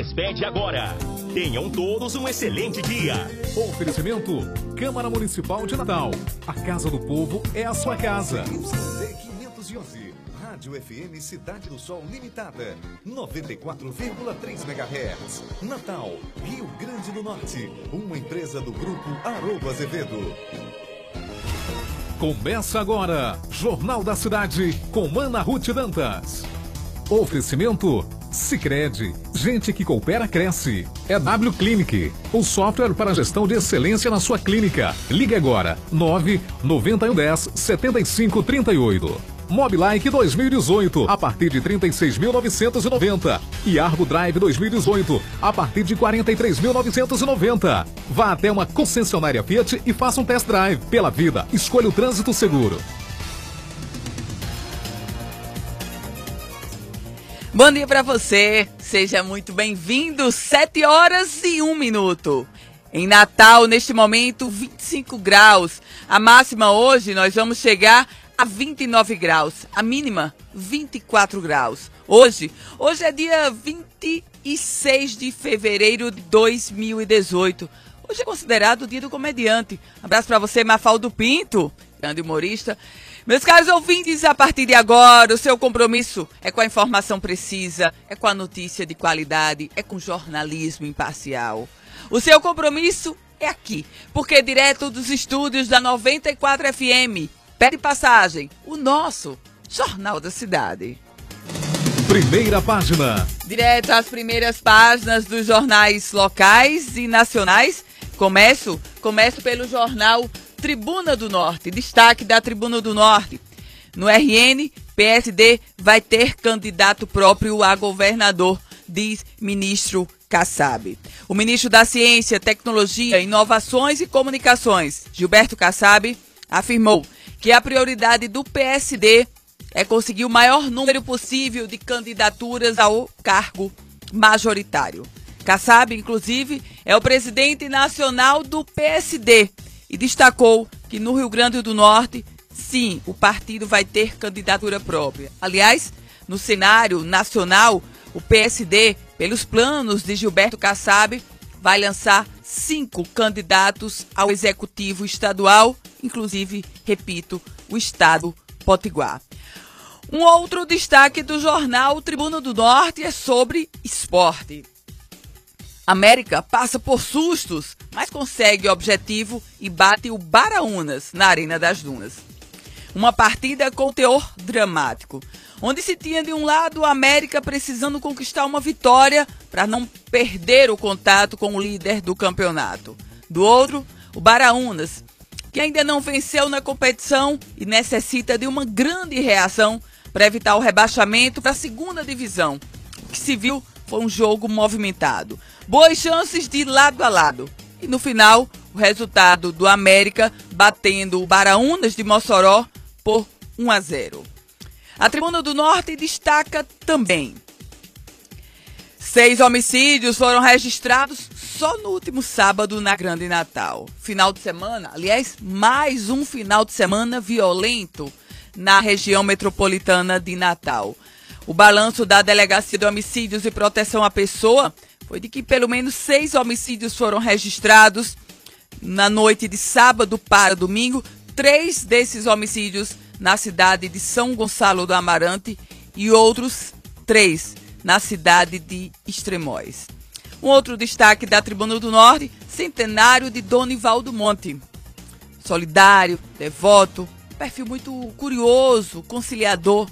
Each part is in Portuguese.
Despede agora. Tenham todos um excelente dia. Oferecimento Câmara Municipal de Natal. A Casa do Povo é a sua casa. 511, Rádio FM Cidade do Sol Limitada, 94,3 MHz. Natal, Rio Grande do Norte. Uma empresa do grupo Arogo Azevedo. Começa agora, Jornal da Cidade, com Ana Ruth Dantas. Oferecimento Sicredi, gente que coopera cresce. É W Clinic, o software para gestão de excelência na sua clínica. Ligue agora 9 9110 7538. Mobilike 2018 a partir de 36.990 e Argo Drive 2018 a partir de 43.990. Vá até uma concessionária Fiat e faça um test drive. Pela vida, escolha o trânsito seguro. Bom dia para você, seja muito bem-vindo. 7 horas e 1 minuto. Em Natal, neste momento, 25 graus. A máxima hoje nós vamos chegar a 29 graus. A mínima, 24 graus. Hoje, hoje é dia 26 de fevereiro de 2018. Hoje é considerado o dia do comediante. abraço para você, Mafaldo Pinto, grande humorista. Meus caros ouvintes, a partir de agora, o seu compromisso é com a informação precisa, é com a notícia de qualidade, é com jornalismo imparcial. O seu compromisso é aqui, porque direto dos estúdios da 94 FM, pede passagem, o nosso Jornal da Cidade. Primeira página. Direto às primeiras páginas dos jornais locais e nacionais. Começo, começo pelo jornal Tribuna do Norte, destaque da Tribuna do Norte. No RN, PSD vai ter candidato próprio a governador, diz ministro Kassab. O ministro da Ciência, Tecnologia, Inovações e Comunicações, Gilberto Kassab, afirmou que a prioridade do PSD é conseguir o maior número possível de candidaturas ao cargo majoritário. Kassab, inclusive, é o presidente nacional do PSD e destacou que no Rio Grande do Norte, sim, o partido vai ter candidatura própria. Aliás, no cenário nacional, o PSD, pelos planos de Gilberto Kassab, vai lançar cinco candidatos ao executivo estadual, inclusive, repito, o estado Potiguar. Um outro destaque do jornal Tribuna do Norte é sobre esporte. América passa por sustos, mas consegue o objetivo e bate o Baraunas na Arena das Dunas. Uma partida com teor dramático, onde se tinha de um lado o América precisando conquistar uma vitória para não perder o contato com o líder do campeonato. Do outro, o Baraunas, que ainda não venceu na competição e necessita de uma grande reação para evitar o rebaixamento para a segunda divisão. Que se viu foi um jogo movimentado boas chances de lado a lado. E no final, o resultado do América batendo o Baraunas de Mossoró por 1 a 0. A Tribuna do Norte destaca também. Seis homicídios foram registrados só no último sábado na Grande Natal. Final de semana, aliás, mais um final de semana violento na região metropolitana de Natal. O balanço da Delegacia de Homicídios e Proteção à Pessoa foi de que pelo menos seis homicídios foram registrados na noite de sábado para domingo. Três desses homicídios na cidade de São Gonçalo do Amarante e outros três na cidade de Extremóis. Um outro destaque da Tribuna do Norte, centenário de Donivaldo Monte. Solidário, devoto, perfil muito curioso, conciliador.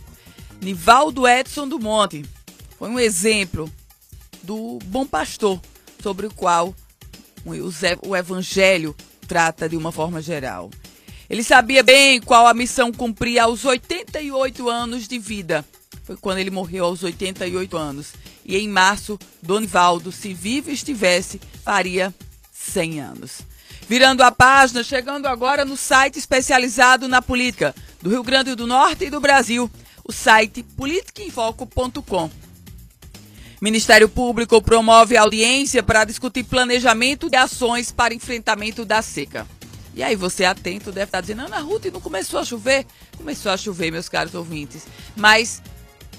Nivaldo Edson do Monte foi um exemplo do bom pastor, sobre o qual o evangelho trata de uma forma geral. Ele sabia bem qual a missão cumpria aos 88 anos de vida. Foi quando ele morreu aos 88 anos. E em março, Donivaldo, se vivo estivesse, faria 100 anos. Virando a página, chegando agora no site especializado na política do Rio Grande do Norte e do Brasil, o site politicainfoco.com. Ministério Público promove audiência para discutir planejamento de ações para enfrentamento da seca. E aí você atento deve estar dizendo, Ana Ruth, não começou a chover? Começou a chover, meus caros ouvintes. Mas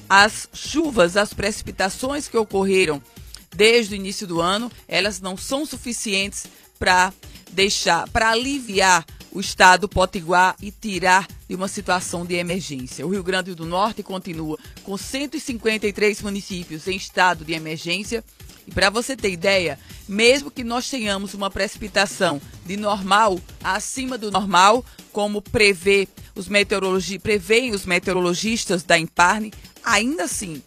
as chuvas, as precipitações que ocorreram desde o início do ano, elas não são suficientes para deixar, para aliviar o estado potiguar e tirar de uma situação de emergência. O Rio Grande do Norte continua com 153 municípios em estado de emergência. E para você ter ideia, mesmo que nós tenhamos uma precipitação de normal acima do normal, como prevê os meteorologi preveem os meteorologistas da Imparne, ainda assim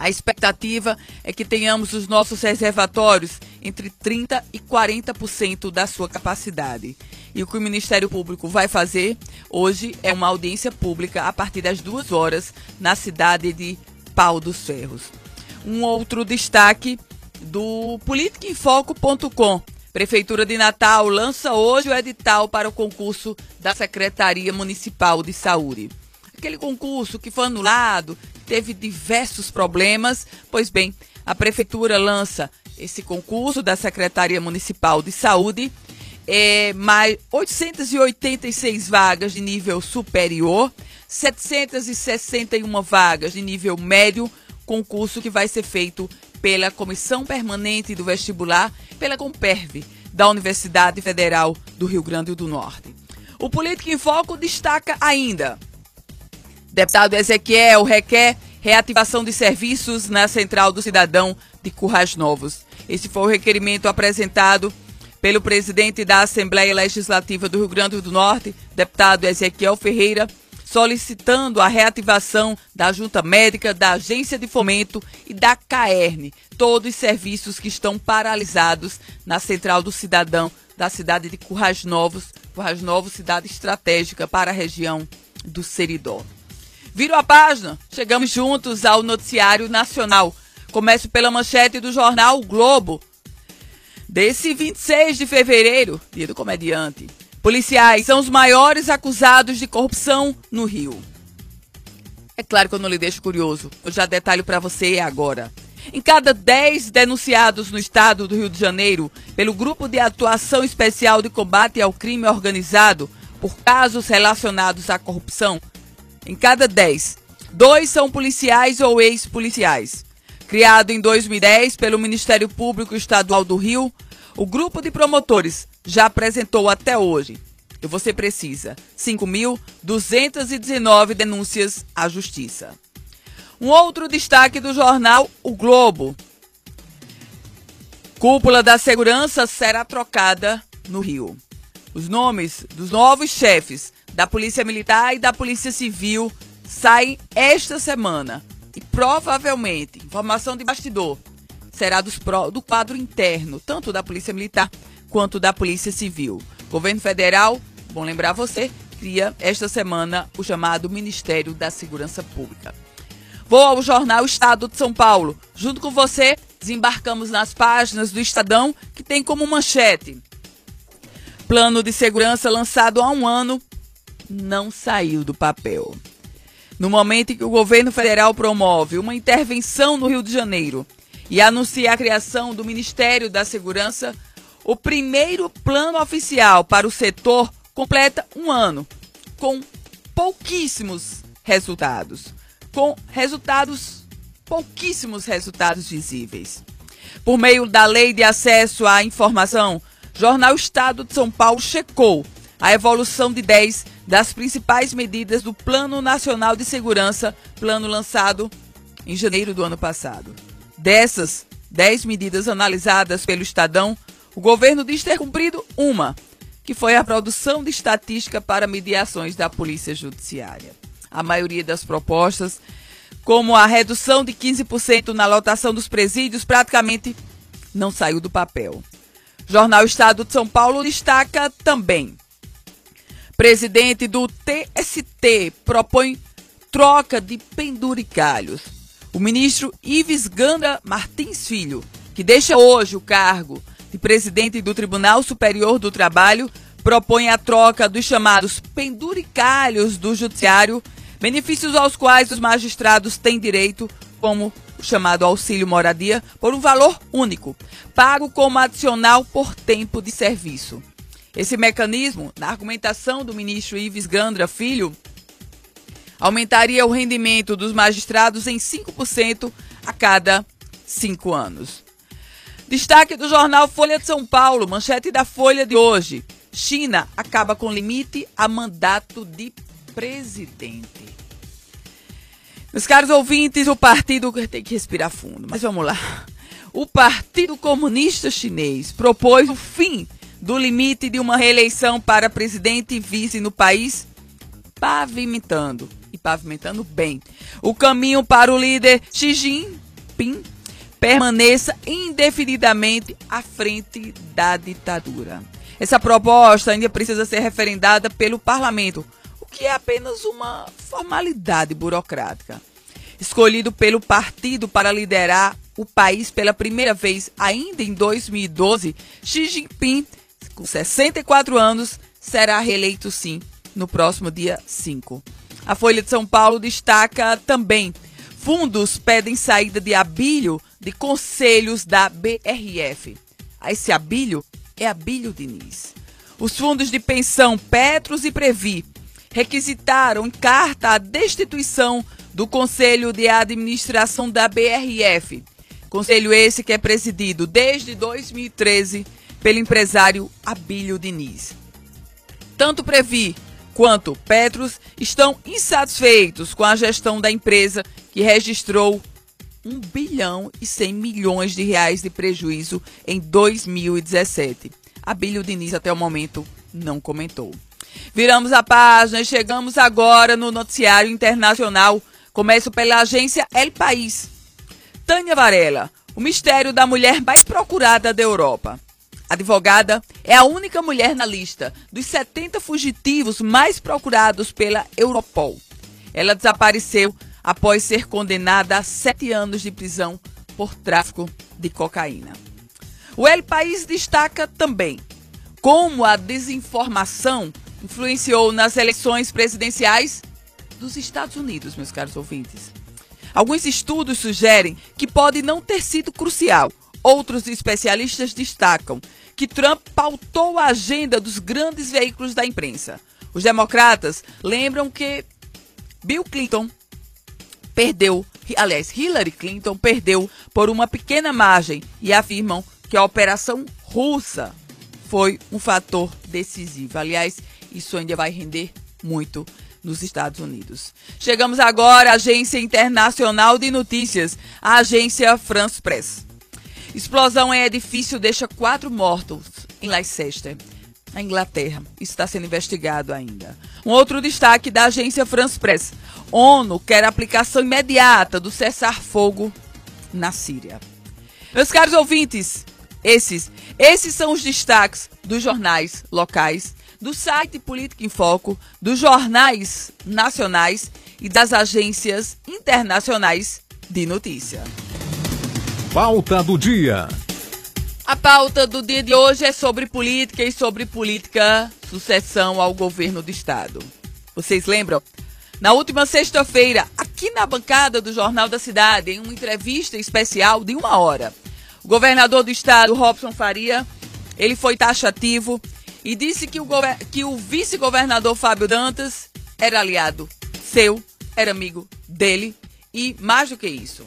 a expectativa é que tenhamos os nossos reservatórios entre 30% e 40% da sua capacidade. E o que o Ministério Público vai fazer hoje é uma audiência pública a partir das duas horas na cidade de Pau dos Ferros. Um outro destaque do politicainfoco.com. Prefeitura de Natal lança hoje o edital para o concurso da Secretaria Municipal de Saúde. Aquele concurso que foi anulado, teve diversos problemas. Pois bem, a Prefeitura lança esse concurso da Secretaria Municipal de Saúde é, mais 886 vagas de nível superior, 761 vagas de nível médio, concurso que vai ser feito pela Comissão Permanente do Vestibular, pela Comperv, da Universidade Federal do Rio Grande do Norte. O Político em Foco destaca ainda: deputado Ezequiel requer reativação de serviços na Central do Cidadão de Currais Novos. Esse foi o requerimento apresentado pelo presidente da Assembleia Legislativa do Rio Grande do Norte, deputado Ezequiel Ferreira, solicitando a reativação da Junta Médica, da Agência de Fomento e da CAERN, todos os serviços que estão paralisados na Central do Cidadão da cidade de Currais Novos, Currais Novos, cidade estratégica para a região do Seridó. Viram a página? Chegamos juntos ao noticiário nacional. Começo pela manchete do jornal o Globo, desse 26 de fevereiro, dia do comediante. Policiais são os maiores acusados de corrupção no Rio. É claro que eu não lhe deixo curioso. Eu já detalho para você agora. Em cada 10 denunciados no estado do Rio de Janeiro pelo Grupo de Atuação Especial de Combate ao Crime Organizado por casos relacionados à corrupção, em cada 10, dois são policiais ou ex-policiais. Criado em 2010 pelo Ministério Público Estadual do Rio, o grupo de promotores já apresentou até hoje, e você precisa, 5.219 denúncias à Justiça. Um outro destaque do jornal O Globo. Cúpula da Segurança será trocada no Rio. Os nomes dos novos chefes da Polícia Militar e da Polícia Civil saem esta semana provavelmente, informação de bastidor, será dos do quadro interno, tanto da Polícia Militar quanto da Polícia Civil. Governo Federal, bom lembrar você, cria esta semana o chamado Ministério da Segurança Pública. Vou ao jornal Estado de São Paulo. Junto com você, desembarcamos nas páginas do Estadão, que tem como manchete: Plano de segurança lançado há um ano não saiu do papel. No momento em que o governo federal promove uma intervenção no Rio de Janeiro e anuncia a criação do Ministério da Segurança, o primeiro plano oficial para o setor completa um ano, com pouquíssimos resultados. Com resultados, pouquíssimos resultados visíveis. Por meio da Lei de Acesso à Informação, Jornal Estado de São Paulo checou a evolução de 10 das principais medidas do Plano Nacional de Segurança, plano lançado em janeiro do ano passado. Dessas 10 medidas analisadas pelo Estadão, o governo diz ter cumprido uma, que foi a produção de estatística para mediações da Polícia Judiciária. A maioria das propostas, como a redução de 15% na lotação dos presídios, praticamente não saiu do papel. Jornal Estado de São Paulo destaca também Presidente do TST propõe troca de penduricalhos. O ministro Ives Ganda Martins Filho, que deixa hoje o cargo de presidente do Tribunal Superior do Trabalho, propõe a troca dos chamados penduricalhos do judiciário, benefícios aos quais os magistrados têm direito, como o chamado auxílio moradia, por um valor único, pago como adicional por tempo de serviço. Esse mecanismo, na argumentação do ministro Ives Gandra Filho, aumentaria o rendimento dos magistrados em 5% a cada cinco anos. Destaque do jornal Folha de São Paulo, manchete da Folha de hoje. China acaba com limite a mandato de presidente. Meus caros ouvintes, o partido. Tem que respirar fundo, mas vamos lá. O Partido Comunista Chinês propôs o fim do limite de uma reeleição para presidente e vice no país, pavimentando, e pavimentando bem, o caminho para o líder Xi Jinping permaneça indefinidamente à frente da ditadura. Essa proposta ainda precisa ser referendada pelo parlamento, que é apenas uma formalidade burocrática. Escolhido pelo partido para liderar o país pela primeira vez ainda em 2012, Xi Jinping, com 64 anos, será reeleito sim no próximo dia 5. A Folha de São Paulo destaca também: fundos pedem saída de Abílio de conselhos da BRF. Esse Abílio é Abílio Diniz. Os fundos de pensão Petros e Previ requisitaram em carta a destituição do Conselho de Administração da BRF. Conselho esse que é presidido desde 2013 pelo empresário Abílio Diniz. Tanto Previ quanto Petros estão insatisfeitos com a gestão da empresa que registrou 1 bilhão e 100 milhões de reais de prejuízo em 2017. Abílio Diniz até o momento não comentou. Viramos a página e chegamos agora no noticiário internacional. Começo pela agência El País. Tânia Varela, o mistério da mulher mais procurada da Europa. Advogada é a única mulher na lista dos 70 fugitivos mais procurados pela Europol. Ela desapareceu após ser condenada a sete anos de prisão por tráfico de cocaína. O El País destaca também como a desinformação influenciou nas eleições presidenciais dos Estados Unidos, meus caros ouvintes. Alguns estudos sugerem que pode não ter sido crucial. Outros especialistas destacam que Trump pautou a agenda dos grandes veículos da imprensa. Os democratas lembram que Bill Clinton perdeu, aliás, Hillary Clinton perdeu por uma pequena margem e afirmam que a operação russa foi um fator decisivo. Aliás, isso ainda vai render muito nos Estados Unidos. Chegamos agora à Agência Internacional de Notícias, a agência France Press. Explosão em edifício deixa quatro mortos em Leicester, na Inglaterra. Isso está sendo investigado ainda. Um outro destaque da agência France Press. ONU quer aplicação imediata do cessar-fogo na Síria. Meus caros ouvintes, esses, esses são os destaques dos jornais locais do site Política em Foco, dos jornais nacionais e das agências internacionais de notícia. Pauta do dia. A pauta do dia de hoje é sobre política e sobre política sucessão ao governo do estado. Vocês lembram? Na última sexta-feira, aqui na bancada do Jornal da Cidade, em uma entrevista especial de uma hora, o governador do estado, Robson Faria, ele foi taxativo e disse que o, que o vice-governador Fábio Dantas era aliado seu, era amigo dele e, mais do que isso,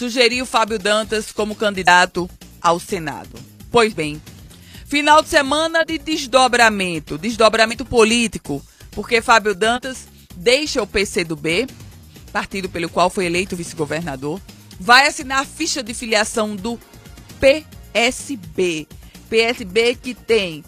sugeriu Fábio Dantas como candidato ao Senado. Pois bem, final de semana de desdobramento, desdobramento político, porque Fábio Dantas deixa o PCdoB, partido pelo qual foi eleito vice-governador, vai assinar a ficha de filiação do PSB. PSB que tem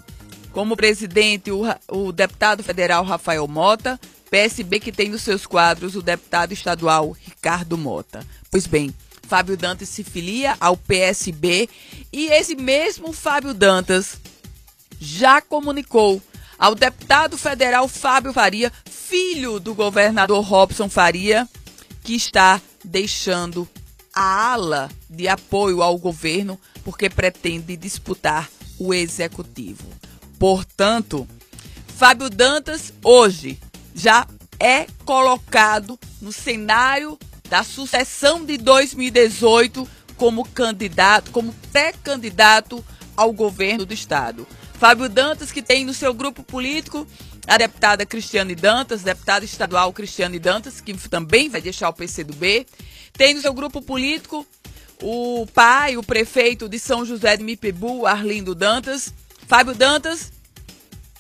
como presidente, o, o deputado federal Rafael Mota, PSB que tem nos seus quadros o deputado estadual Ricardo Mota. Pois bem, Fábio Dantas se filia ao PSB e esse mesmo Fábio Dantas já comunicou ao deputado federal Fábio Faria, filho do governador Robson Faria, que está deixando a ala de apoio ao governo porque pretende disputar o executivo. Portanto, Fábio Dantas hoje já é colocado no cenário da sucessão de 2018 como candidato, como pré-candidato ao governo do estado. Fábio Dantas, que tem no seu grupo político a deputada Cristiane Dantas, deputada estadual Cristiane Dantas, que também vai deixar o PCdoB, tem no seu grupo político o pai, o prefeito de São José de Mipibu, Arlindo Dantas, Fábio Dantas,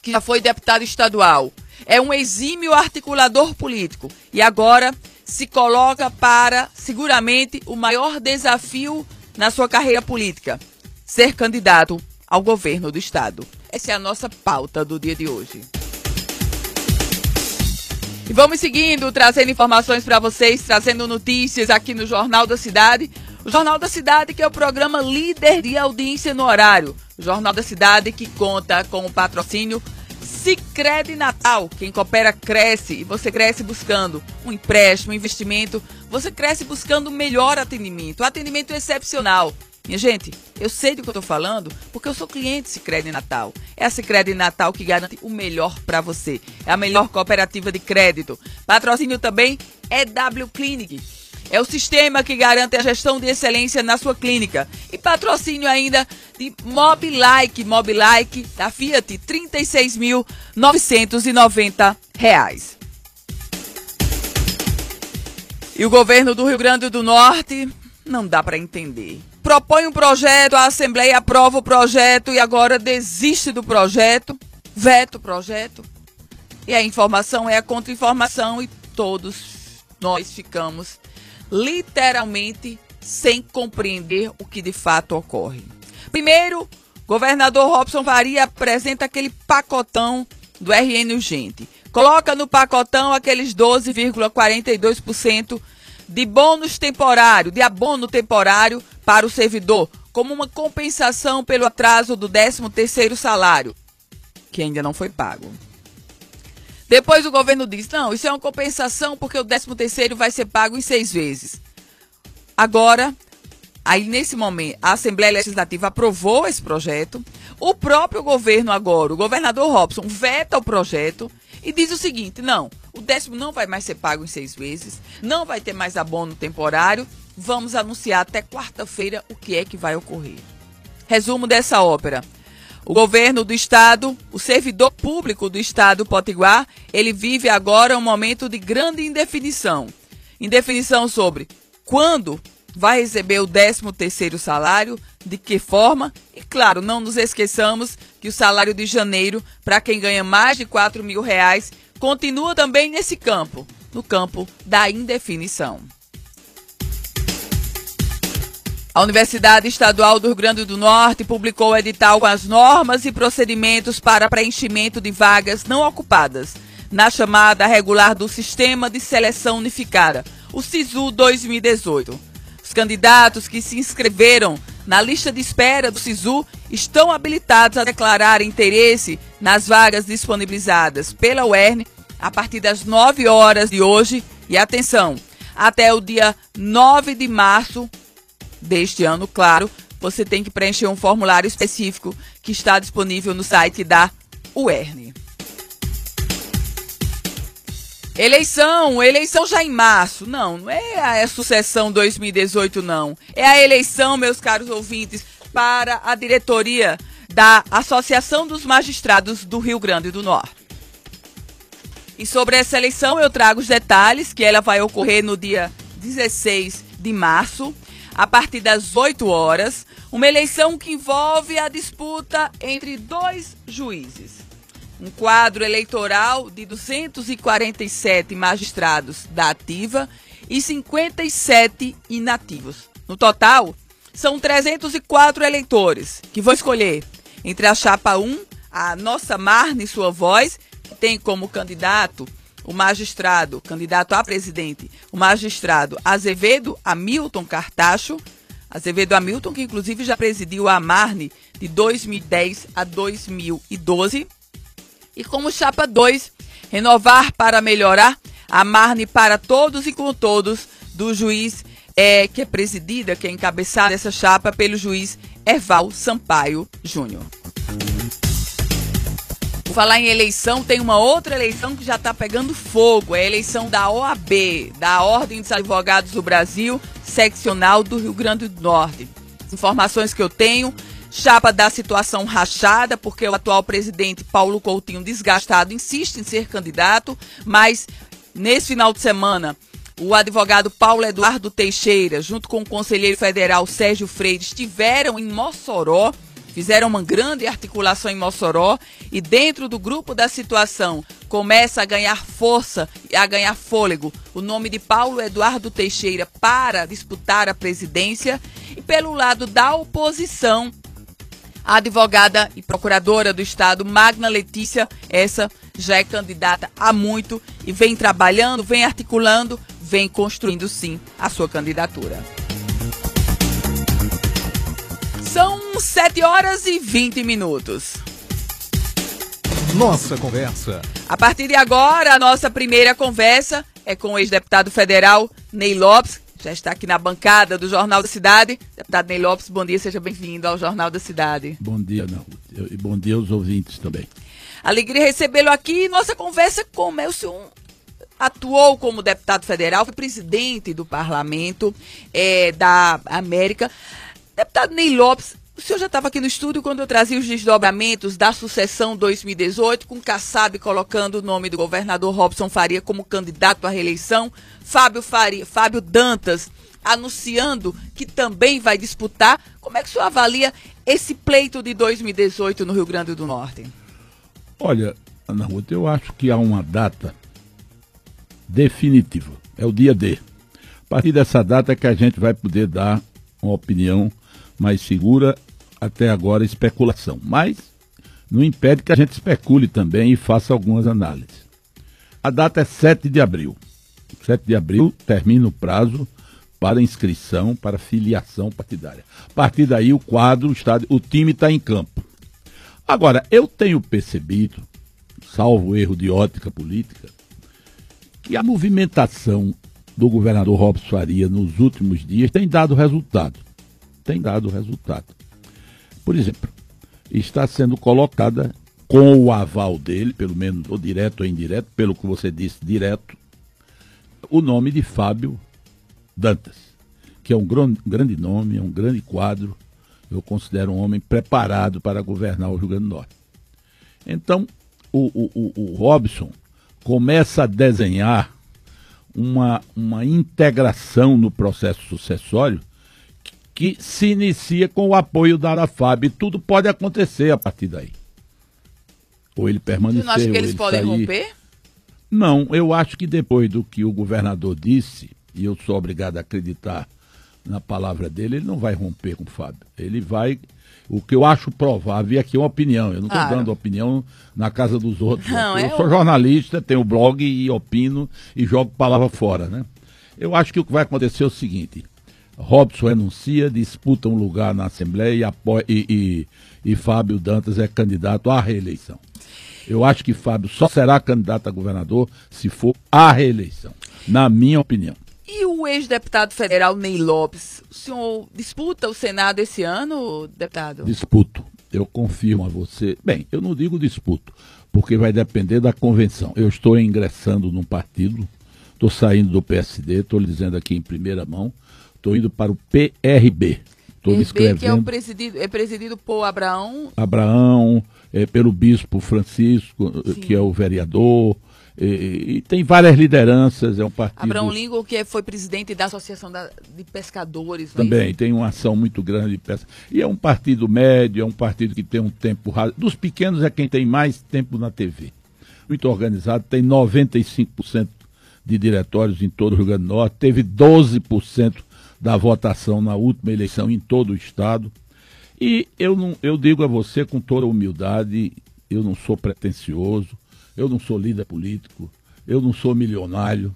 que já foi deputado estadual, é um exímio articulador político. E agora se coloca para, seguramente, o maior desafio na sua carreira política: ser candidato ao governo do estado. Essa é a nossa pauta do dia de hoje. E vamos seguindo, trazendo informações para vocês, trazendo notícias aqui no Jornal da Cidade. O Jornal da Cidade, que é o programa líder de audiência no horário. O Jornal da Cidade, que conta com o patrocínio Sicredi Natal. Quem coopera cresce e você cresce buscando um empréstimo, um investimento. Você cresce buscando melhor atendimento, atendimento excepcional. Minha gente, eu sei do que eu estou falando porque eu sou cliente Sicredi Natal. É a Sicredi Natal que garante o melhor para você. É a melhor cooperativa de crédito. Patrocínio também é W Clinic. É o sistema que garante a gestão de excelência na sua clínica. E patrocínio ainda de Mobilike. Mobilike da Fiat, R$ 36.990. E o governo do Rio Grande do Norte não dá para entender. Propõe um projeto, a Assembleia aprova o projeto e agora desiste do projeto, veta o projeto. E a informação é a contra-informação e todos nós ficamos literalmente sem compreender o que de fato ocorre. Primeiro, governador Robson Faria apresenta aquele pacotão do RN Urgente. Coloca no pacotão aqueles 12,42% de bônus temporário, de abono temporário para o servidor, como uma compensação pelo atraso do 13º salário, que ainda não foi pago. Depois o governo diz: não, isso é uma compensação porque o 13 terceiro vai ser pago em seis vezes. Agora, aí nesse momento, a Assembleia Legislativa aprovou esse projeto. O próprio governo agora, o governador Robson, veta o projeto e diz o seguinte: não, o décimo não vai mais ser pago em seis vezes, não vai ter mais abono temporário. Vamos anunciar até quarta-feira o que é que vai ocorrer. Resumo dessa ópera. O governo do estado, o servidor público do estado Potiguar, ele vive agora um momento de grande indefinição. Indefinição sobre quando vai receber o 13 terceiro salário, de que forma, e claro, não nos esqueçamos que o salário de janeiro, para quem ganha mais de 4 mil reais, continua também nesse campo, no campo da indefinição. A Universidade Estadual do Rio Grande do Norte publicou o edital com as normas e procedimentos para preenchimento de vagas não ocupadas na chamada regular do Sistema de Seleção Unificada, o SISU 2018. Os candidatos que se inscreveram na lista de espera do SISU estão habilitados a declarar interesse nas vagas disponibilizadas pela UERN a partir das 9 horas de hoje e atenção, até o dia 9 de março deste ano, claro, você tem que preencher um formulário específico que está disponível no site da UERN. Eleição, eleição já em março. Não, não é a sucessão 2018, não. É a eleição, meus caros ouvintes, para a diretoria da Associação dos Magistrados do Rio Grande do Norte. E sobre essa eleição eu trago os detalhes que ela vai ocorrer no dia 16 de março a partir das 8 horas, uma eleição que envolve a disputa entre dois juízes. Um quadro eleitoral de 247 magistrados da ativa e 57 inativos. No total, são 304 eleitores que vão escolher entre a chapa 1, a nossa Marne Sua Voz, que tem como candidato o magistrado, candidato a presidente, o magistrado Azevedo Hamilton Cartacho, Azevedo Hamilton, que inclusive já presidiu a Marne de 2010 a 2012. E como chapa 2, renovar para melhorar a Marne para todos e com todos, do juiz é, que é presidida, que é encabeçada essa chapa pelo juiz Erval Sampaio Júnior. Falar em eleição, tem uma outra eleição que já está pegando fogo. É a eleição da OAB, da Ordem dos Advogados do Brasil, seccional do Rio Grande do Norte. Informações que eu tenho, chapa da situação rachada, porque o atual presidente Paulo Coutinho, desgastado, insiste em ser candidato, mas nesse final de semana o advogado Paulo Eduardo Teixeira, junto com o conselheiro federal Sérgio Freire, estiveram em Mossoró, fizeram uma grande articulação em Mossoró e dentro do grupo da situação começa a ganhar força e a ganhar fôlego o nome de Paulo Eduardo Teixeira para disputar a presidência e pelo lado da oposição a advogada e procuradora do Estado, Magna Letícia, essa já é candidata há muito e vem trabalhando, vem articulando, vem construindo sim a sua candidatura. São 7 horas e 20 minutos. Nossa conversa. A partir de agora, a nossa primeira conversa é com o ex-deputado federal Ney Lopes, já está aqui na bancada do Jornal da Cidade. Deputado Ney Lopes, bom dia, seja bem-vindo ao Jornal da Cidade. Bom dia, Ana Ruth, e bom dia aos ouvintes também. Alegria recebê-lo aqui. Nossa conversa com o senhor atuou como deputado federal, foi presidente do parlamento é, da América. Deputado Ney Lopes, o senhor já estava aqui no estúdio quando eu trazia os desdobramentos da sucessão 2018, com Kassab colocando o nome do governador Robson Faria como candidato à reeleição, Fábio, Faria, Fábio Dantas anunciando que também vai disputar. Como é que o senhor avalia esse pleito de 2018 no Rio Grande do Norte? Olha, Ana Ruth, eu acho que há uma data definitiva. É o dia D. A partir dessa data é que a gente vai poder dar uma opinião mais segura, até agora especulação. Mas não impede que a gente especule também e faça algumas análises. A data é 7 de abril. 7 de abril termina o prazo para inscrição, para filiação partidária. A partir daí o quadro, o, estado, o time está em campo. Agora, eu tenho percebido, salvo erro de ótica política, que a movimentação do governador Robson Faria nos últimos dias tem dado resultado. Tem dado resultado. Por exemplo, está sendo colocada com o aval dele, pelo menos ou direto ou indireto, pelo que você disse, direto, o nome de Fábio Dantas, que é um grande nome, é um grande quadro. Eu considero um homem preparado para governar o Rio Grande do Norte. Então, o, o, o Robson começa a desenhar uma, uma integração no processo sucessório que, se inicia com o apoio da Arafab. E tudo pode acontecer a partir daí. Ou ele permanecer. Você não acha que eles podem sair... romper? Não, eu acho que depois do que o governador disse, e eu sou obrigado a acreditar na palavra dele, ele não vai romper com o Fábio. Ele vai o que eu acho provável, e aqui é uma opinião, eu não estou claro. dando opinião na casa dos outros. Não, eu é sou jornalista, tenho blog e opino e jogo palavra fora, né? Eu acho que o que vai acontecer é o seguinte, Robson renuncia, disputa um lugar na Assembleia e, apoia, e, e, e Fábio Dantas é candidato à reeleição. Eu acho que Fábio só será candidato a governador se for à reeleição, na minha opinião. E o ex-deputado federal Ney Lopes, o senhor disputa o Senado esse ano, deputado? Disputo. Eu confirmo a você. Bem, eu não digo disputo, porque vai depender da convenção. Eu estou ingressando num partido, estou saindo do PSD, estou lhe dizendo aqui em primeira mão, estou indo para o PRB. Estou me inscrevendo. que é, presidido, é presidido por Abraão. Abraão, é, pelo bispo Francisco, Sim. que é o vereador. E, e, tem várias lideranças, é um partido. Abraão Lingo, que foi presidente da Associação da, de Pescadores. É Também é tem uma ação muito grande de pesca. E é um partido médio, é um partido que tem um tempo. Dos pequenos é quem tem mais tempo na TV. Muito organizado, tem 95% de diretórios em todo o Rio Grande do Norte, teve 12% da votação na última eleição em todo o estado. E eu, não, eu digo a você com toda humildade, eu não sou pretensioso, eu não sou líder político, eu não sou milionário.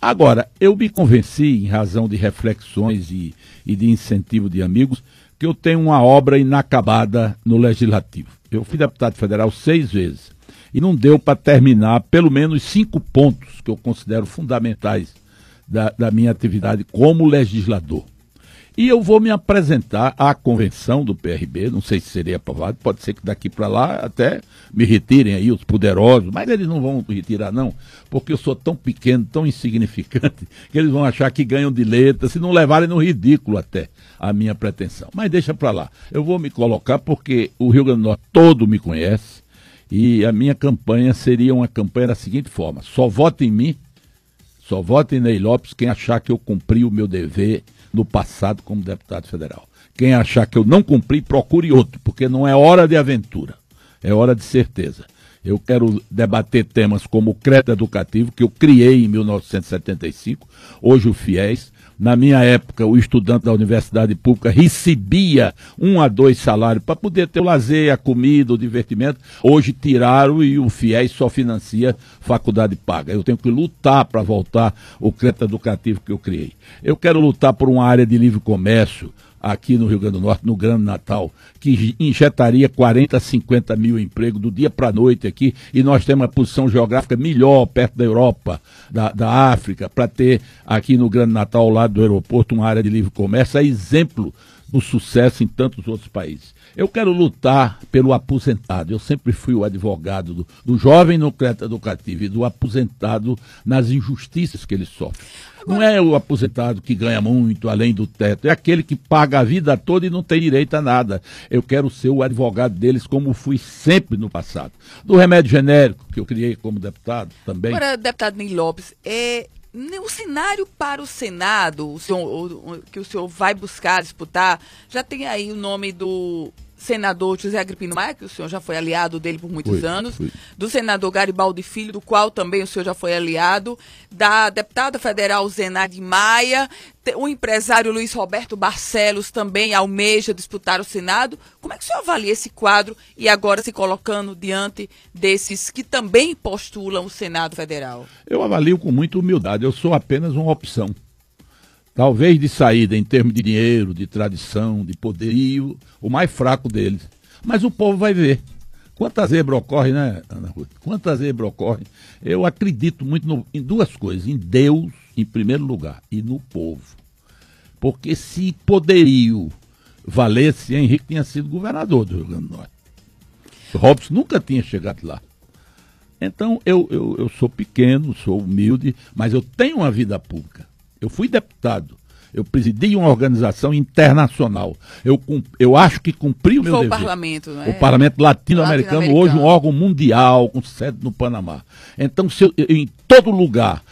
Agora, eu me convenci, em razão de reflexões e, e de incentivo de amigos, que eu tenho uma obra inacabada no Legislativo. Eu fui deputado federal seis vezes e não deu para terminar pelo menos cinco pontos que eu considero fundamentais da, da minha atividade como legislador. E eu vou me apresentar à convenção do PRB, não sei se seria aprovado, pode ser que daqui para lá até me retirem aí os poderosos, mas eles não vão me retirar não, porque eu sou tão pequeno, tão insignificante, que eles vão achar que ganham de letra, se não levarem no ridículo até a minha pretensão. Mas deixa para lá, eu vou me colocar porque o Rio Grande do Norte todo me conhece e a minha campanha seria uma campanha da seguinte forma, só vote em mim Só vota em Ney Lopes quem achar que eu cumpri o meu dever no passado como deputado federal. Quem achar que eu não cumpri, procure outro, porque não é hora de aventura, é hora de certeza. Eu quero debater temas como o crédito educativo, que eu criei em 1975, hoje o FIES, na minha época, o estudante da universidade pública recebia um a dois salários para poder ter o lazer, a comida, o divertimento. Hoje tiraram e o FIES só financia faculdade paga. Eu tenho que lutar para voltar o crédito educativo que eu criei. Eu quero lutar por uma área de livre comércio, aqui no Rio Grande do Norte, no Grande Natal, que injetaria 40, 50 mil empregos do dia para a noite aqui, e nós temos uma posição geográfica melhor perto da Europa, da, da África, para ter aqui no Grande Natal, ao lado do aeroporto, uma área de livre comércio, é exemplo do sucesso em tantos outros países. Eu quero lutar pelo aposentado. Eu sempre fui o advogado do, do jovem no crédito educativo e do aposentado nas injustiças que ele sofre. Não é o aposentado que ganha muito, além do teto, é aquele que paga a vida toda e não tem direito a nada. Eu quero ser o advogado deles, como fui sempre no passado. Do remédio genérico, que eu criei como deputado também. Agora, deputado Ney Lopes, é, o cenário para o Senado, o senhor, o, que o senhor vai buscar disputar, já tem aí o nome do senador José Agripino Maia, que o senhor já foi aliado dele por muitos fui, anos, fui. do senador Garibaldi Filho, do qual também o senhor já foi aliado, da deputada federal Zenade Maia, o empresário Luiz Roberto Barcelos também almeja disputar o Senado. Como é que o senhor avalia esse quadro e agora se colocando diante desses que também postulam o Senado Federal? Eu avalio com muita humildade, eu sou apenas uma opção talvez de saída em termos de dinheiro, de tradição, de poderio, o mais fraco deles. Mas o povo vai ver. Quantas zebra ocorre, né, Ana Ruth? Quantas zebra ocorre? Eu acredito muito no, em duas coisas: em Deus, em primeiro lugar, e no povo. Porque se poderio valesse, Henrique tinha sido governador do Rio Grande do Norte. Robson nunca tinha chegado lá. Então, eu, eu, eu sou pequeno, sou humilde, mas eu tenho uma vida pública. Eu fui deputado. Eu presidi uma organização internacional. Eu, eu acho que cumpri o meu dever. o parlamento, não é? O parlamento latino-americano, latino hoje um órgão mundial, com sede no Panamá. Então, se eu, em todo lugar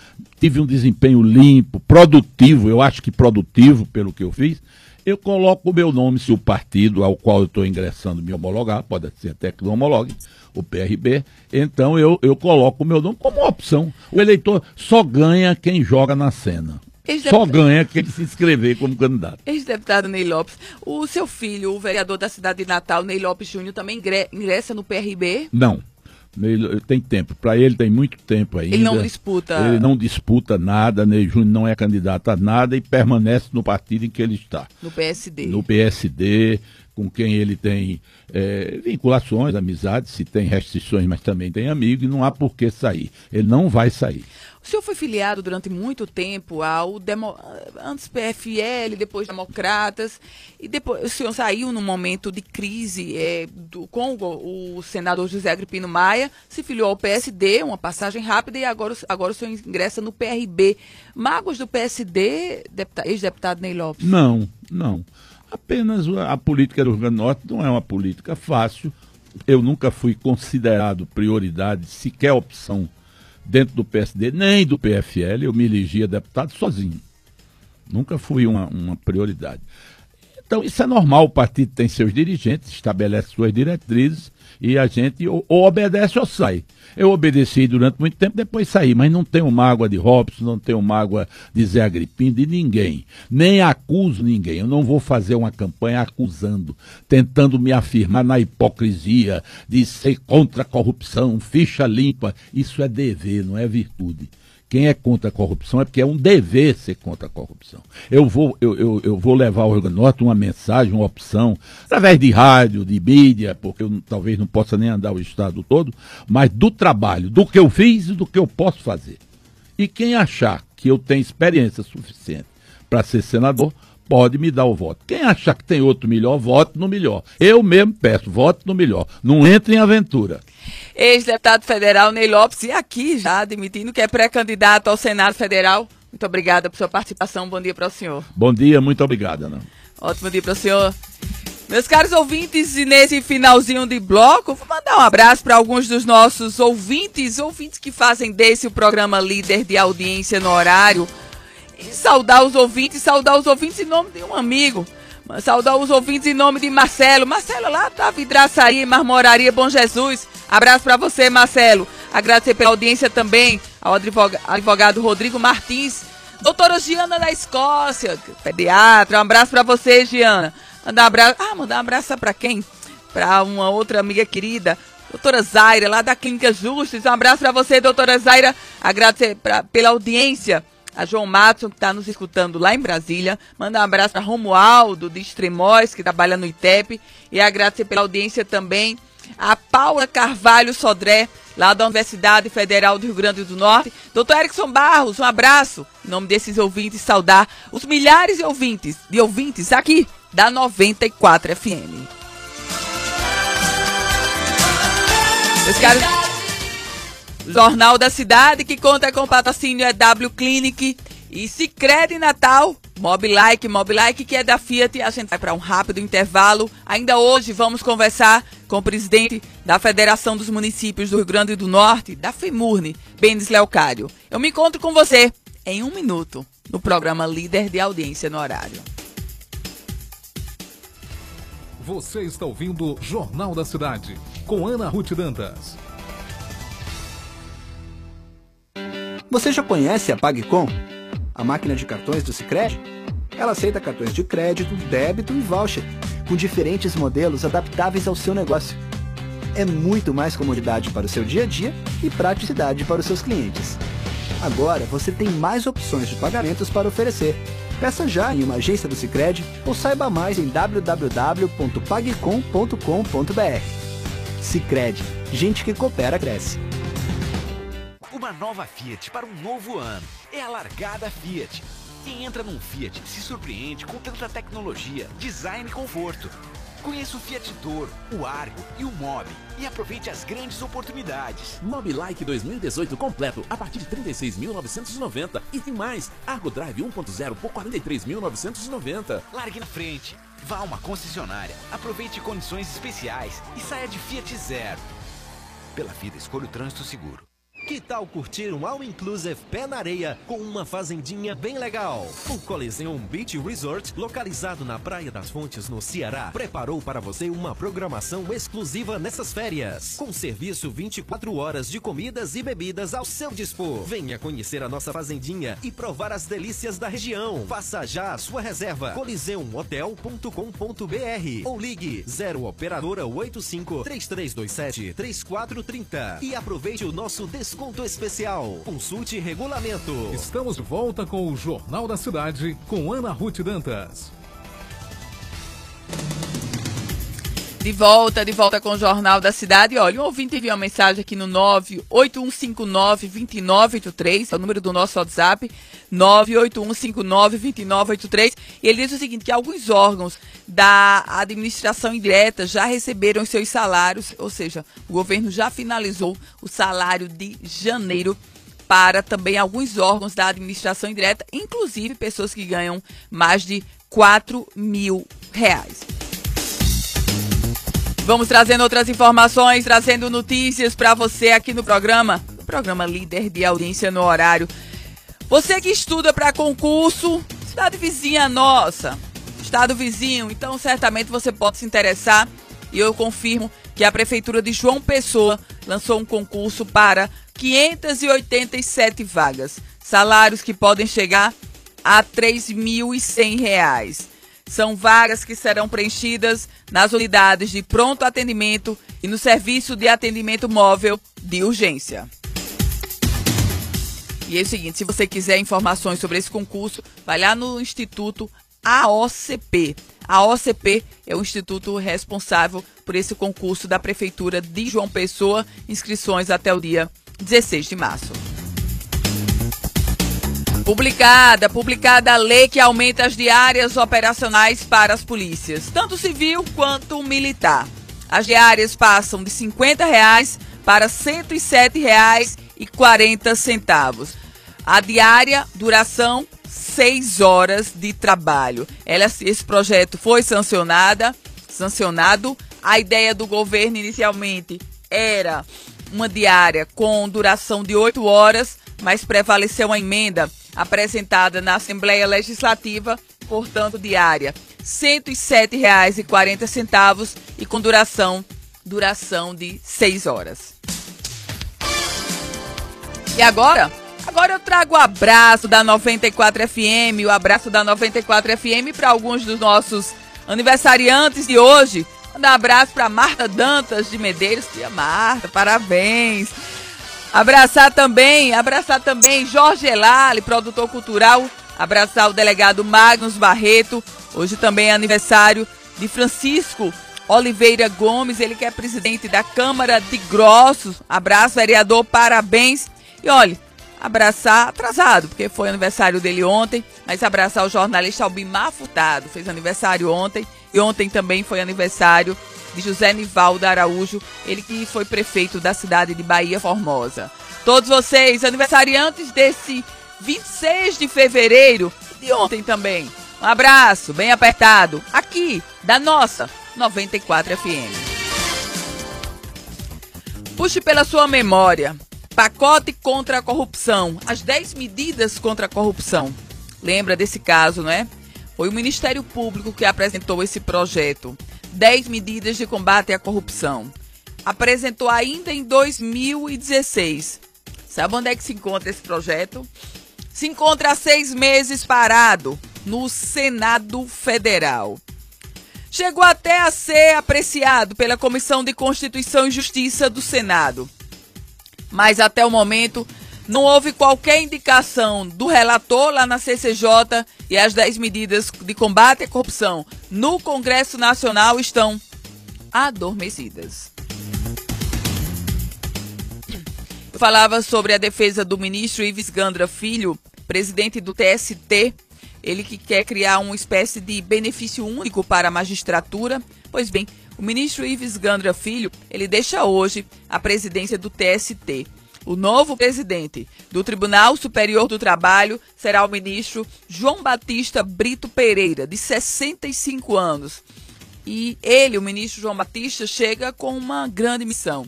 tive um desempenho limpo, produtivo, eu acho que produtivo pelo que eu fiz, eu coloco o meu nome, se o partido ao qual eu estou ingressando me homologar, pode ser até que não homologue, o PRB, então eu, eu coloco o meu nome como opção. O eleitor só ganha quem joga na cena. Só ganha quem se inscrever como candidato. Ex-deputado Ney Lopes, o seu filho, o vereador da cidade de Natal, Ney Lopes Júnior, também ingressa no PRB? Não. Ele tem tempo. Para ele tem muito tempo ainda. Ele não disputa. Ele não disputa nada. Ney Júnior não é candidato a nada e permanece no partido em que ele está. No PSD. No PSD, com quem ele tem é, vinculações, amizades, se tem restrições, mas também tem amigo, e não há por que sair. Ele não vai sair. O senhor foi filiado durante muito tempo ao Demo... antes PFL, depois Democratas, e depois o senhor saiu num momento de crise é, do, com o, senador José Agripino Maia, se filiou ao PSD, uma passagem rápida, e agora, agora o senhor ingressa no PRB. Mágoas do PSD, ex-deputado Ney Lopes? Não, não. Apenas a política do Rio Grande do Norte não é uma política fácil. Eu nunca fui considerado prioridade, sequer opção dentro do PSD, nem do PFL, eu me elegia deputado sozinho. Nunca fui uma, uma prioridade. Então, isso é normal, o partido tem seus dirigentes, estabelece suas diretrizes e a gente ou, ou, obedece ou sai. Eu obedeci durante muito tempo, depois saí, mas não tenho mágoa de Robson, não tenho mágoa de Zé Agripino, de ninguém. Nem acuso ninguém. Eu não vou fazer uma campanha acusando, tentando me afirmar na hipocrisia de ser contra a corrupção, ficha limpa. Isso é dever, não é virtude. Quem é contra a corrupção é porque é um dever ser contra a corrupção. Eu vou, eu, eu, eu vou levar ao Rio Grande do Norte uma mensagem, uma opção, através de rádio, de mídia, porque eu talvez não possa nem andar o estado todo, mas do trabalho, do que eu fiz e do que eu posso fazer. E quem achar que eu tenho experiência suficiente para ser senador, pode me dar o voto. Quem achar que tem outro melhor, vote no melhor. Eu mesmo peço, vote no melhor. Não entre em aventura ex-deputado federal Ney Lopes, e aqui já admitindo que é pré-candidato ao Senado Federal. Muito obrigada por sua participação. Bom dia para o senhor. Bom dia, muito obrigada. Ana. Ótimo dia para o senhor. Meus caros ouvintes, e nesse finalzinho de bloco, vou mandar um abraço para alguns dos nossos ouvintes, ouvintes que fazem desse o programa líder de audiência no horário. E saudar os ouvintes, saudar os ouvintes em nome de um amigo. Saudar os ouvintes em nome de Marcelo. Marcelo lá da Vidraçaria e Marmoraria Bom Jesus. Abraço para você, Marcelo. Agradecer pela audiência também ao advogado Rodrigo Martins. Doutora Giana da Escócia, pediatra. Um abraço para você, Giana. Mandar um abraço. Ah, mandar um abraço para quem? Para uma outra amiga querida, doutora Zaira, lá da Clínica Justus. Um abraço para você, doutora Zaira. Agradecer pra, pela audiência. A João Matos, que está nos escutando lá em Brasília. Manda um abraço para Romualdo, de Extremóis, que trabalha no ITEP. E agradecer pela audiência também a Paula Carvalho Sodré, lá da Universidade Federal do Rio Grande do Norte. Doutor Erickson Barros, um abraço. Em nome desses ouvintes, saudar os milhares de ouvintes, de ouvintes aqui da 94 FM. Meus caros, Jornal da Cidade, que conta com patrocínio é W Clinic e Cicred Natal, Mobilike, Mobilike que é da Fiat. A gente vai para um rápido intervalo. Ainda hoje vamos conversar com o presidente da Federação dos Municípios do Rio Grande do Norte, da FEMURNE, Benes Leocário. Eu me encontro com você em um minuto no programa Líder de Audiência no Horário. Você está ouvindo Jornal da Cidade, com Ana Ruth Dantas. Você já conhece a PagCom? A máquina de cartões do Sicredi? Ela aceita cartões de crédito, débito e voucher, com diferentes modelos adaptáveis ao seu negócio. É muito mais comodidade para o seu dia a dia e praticidade para os seus clientes. Agora você tem mais opções de pagamentos para oferecer Peça já em uma agência do Sicredi ou saiba mais em www.pagcom.com.br. Sicredi, gente que coopera cresce. Uma nova Fiat para um novo ano. É a largada Fiat. Quem entra num Fiat se surpreende com tanta tecnologia, design e conforto. Conheça o Fiat Toro, o Argo e o Mob e aproveite as grandes oportunidades. Mob Like 2018 completo a partir de 36.990 e tem mais Argo Drive 1.0 por 43.990. Largue na frente. Vá a uma concessionária, aproveite condições especiais e saia de Fiat Zero. Pela vida, escolha o trânsito seguro. Que tal curtir um All Inclusive pé na areia com uma fazendinha bem legal? O Coliseum Beach Resort, localizado na Praia das Fontes, no Ceará, preparou para você uma programação exclusiva nessas férias, com serviço 24 horas de comidas e bebidas ao seu dispor. Venha conhecer a nossa fazendinha e provar as delícias da região. Faça já a sua reserva. coliseumhotel.com.br ou ligue 0 operadora 85 3327 3430 e aproveite o nosso desconto desconto especial. Consulte regulamento. Estamos de volta com o Jornal da Cidade com Ana Ruth Dantas. De volta, de volta com o Jornal da Cidade. Olha, um ouvinte enviou uma mensagem aqui no 98159-2983, é o número do nosso WhatsApp, 98159-2983. E ele diz o seguinte, que alguns órgãos da administração indireta já receberam seus salários, ou seja, o governo já finalizou o salário de janeiro para também alguns órgãos da administração indireta, inclusive pessoas que ganham mais de 4 mil reais. Vamos trazendo outras informações, trazendo notícias para você aqui no programa, no programa Líder de Audiência no Horário. Você que estuda para concurso, cidade vizinha nossa, estado vizinho, então certamente você pode se interessar. E eu confirmo que a Prefeitura de João Pessoa lançou um concurso para 587 vagas. Salários que podem chegar a R$ 3.100. São vagas que serão preenchidas nas unidades de pronto atendimento e no serviço de atendimento móvel de urgência. E é o seguinte, se você quiser informações sobre esse concurso, vai lá no Instituto AOCP. A AOCP é o instituto responsável por esse concurso da Prefeitura de João Pessoa. Inscrições até o dia 16 de março. Publicada, publicada a lei que aumenta as diárias operacionais para as polícias, tanto civil quanto militar. As diárias passam de 50 reais para R$ 107,40. A diária, duração, 6 horas de trabalho. Ela, esse projeto foi sancionada, sancionado. A ideia do governo inicialmente era uma diária com duração de oito horas, mas prevaleceu uma emenda apresentada na Assembleia Legislativa, portanto diária R$ 107,40 e com duração duração de seis horas. E agora? Agora eu trago o abraço da 94 FM, o abraço da 94 FM para alguns dos nossos aniversariantes de hoje. Mandar um abraço para Marta Dantas de Medeiros. Tia Marta, parabéns. Abraçar também, abraçar também Jorge Elali, produtor cultural. Abraçar o delegado Magnus Barreto. Hoje também é aniversário de Francisco Oliveira Gomes, ele que é presidente da Câmara de Grossos. Abraço, vereador, parabéns. E olha, abraçar atrasado, porque foi aniversário dele ontem, mas abraçar o jornalista Albimar Furtado, fez aniversário ontem, e ontem também foi aniversário de José Nivaldo Araújo, ele que foi prefeito da cidade de Bahia Formosa. Todos vocês, aniversariantes desse 26 de fevereiro, e ontem também. Um abraço bem apertado, aqui, da nossa 94 FM. Puxe pela sua memória Pacote contra a corrupção. As 10 medidas contra a corrupção. Lembra desse caso, não é? Foi o Ministério Público que apresentou esse projeto. 10 medidas de combate à corrupção. Apresentou ainda em 2016. Sabe onde é que se encontra esse projeto? Se encontra há seis meses parado no Senado Federal. Chegou até a ser apreciado pela Comissão de Constituição e Justiça do Senado mas até o momento não houve qualquer indicação do relator lá na CCJ e as 10 medidas de combate à corrupção no Congresso Nacional estão adormecidas. Falava sobre a defesa do ministro Ives Gandra Filho, presidente do TST, ele que quer criar uma espécie de benefício único para a magistratura. Pois bem, o ministro Ives Gandra Filho, ele deixa hoje a presidência do TST. O novo presidente do Tribunal Superior do Trabalho será o ministro João Batista Brito Pereira, de 65 anos. E ele, o ministro João Batista, chega com uma grande missão.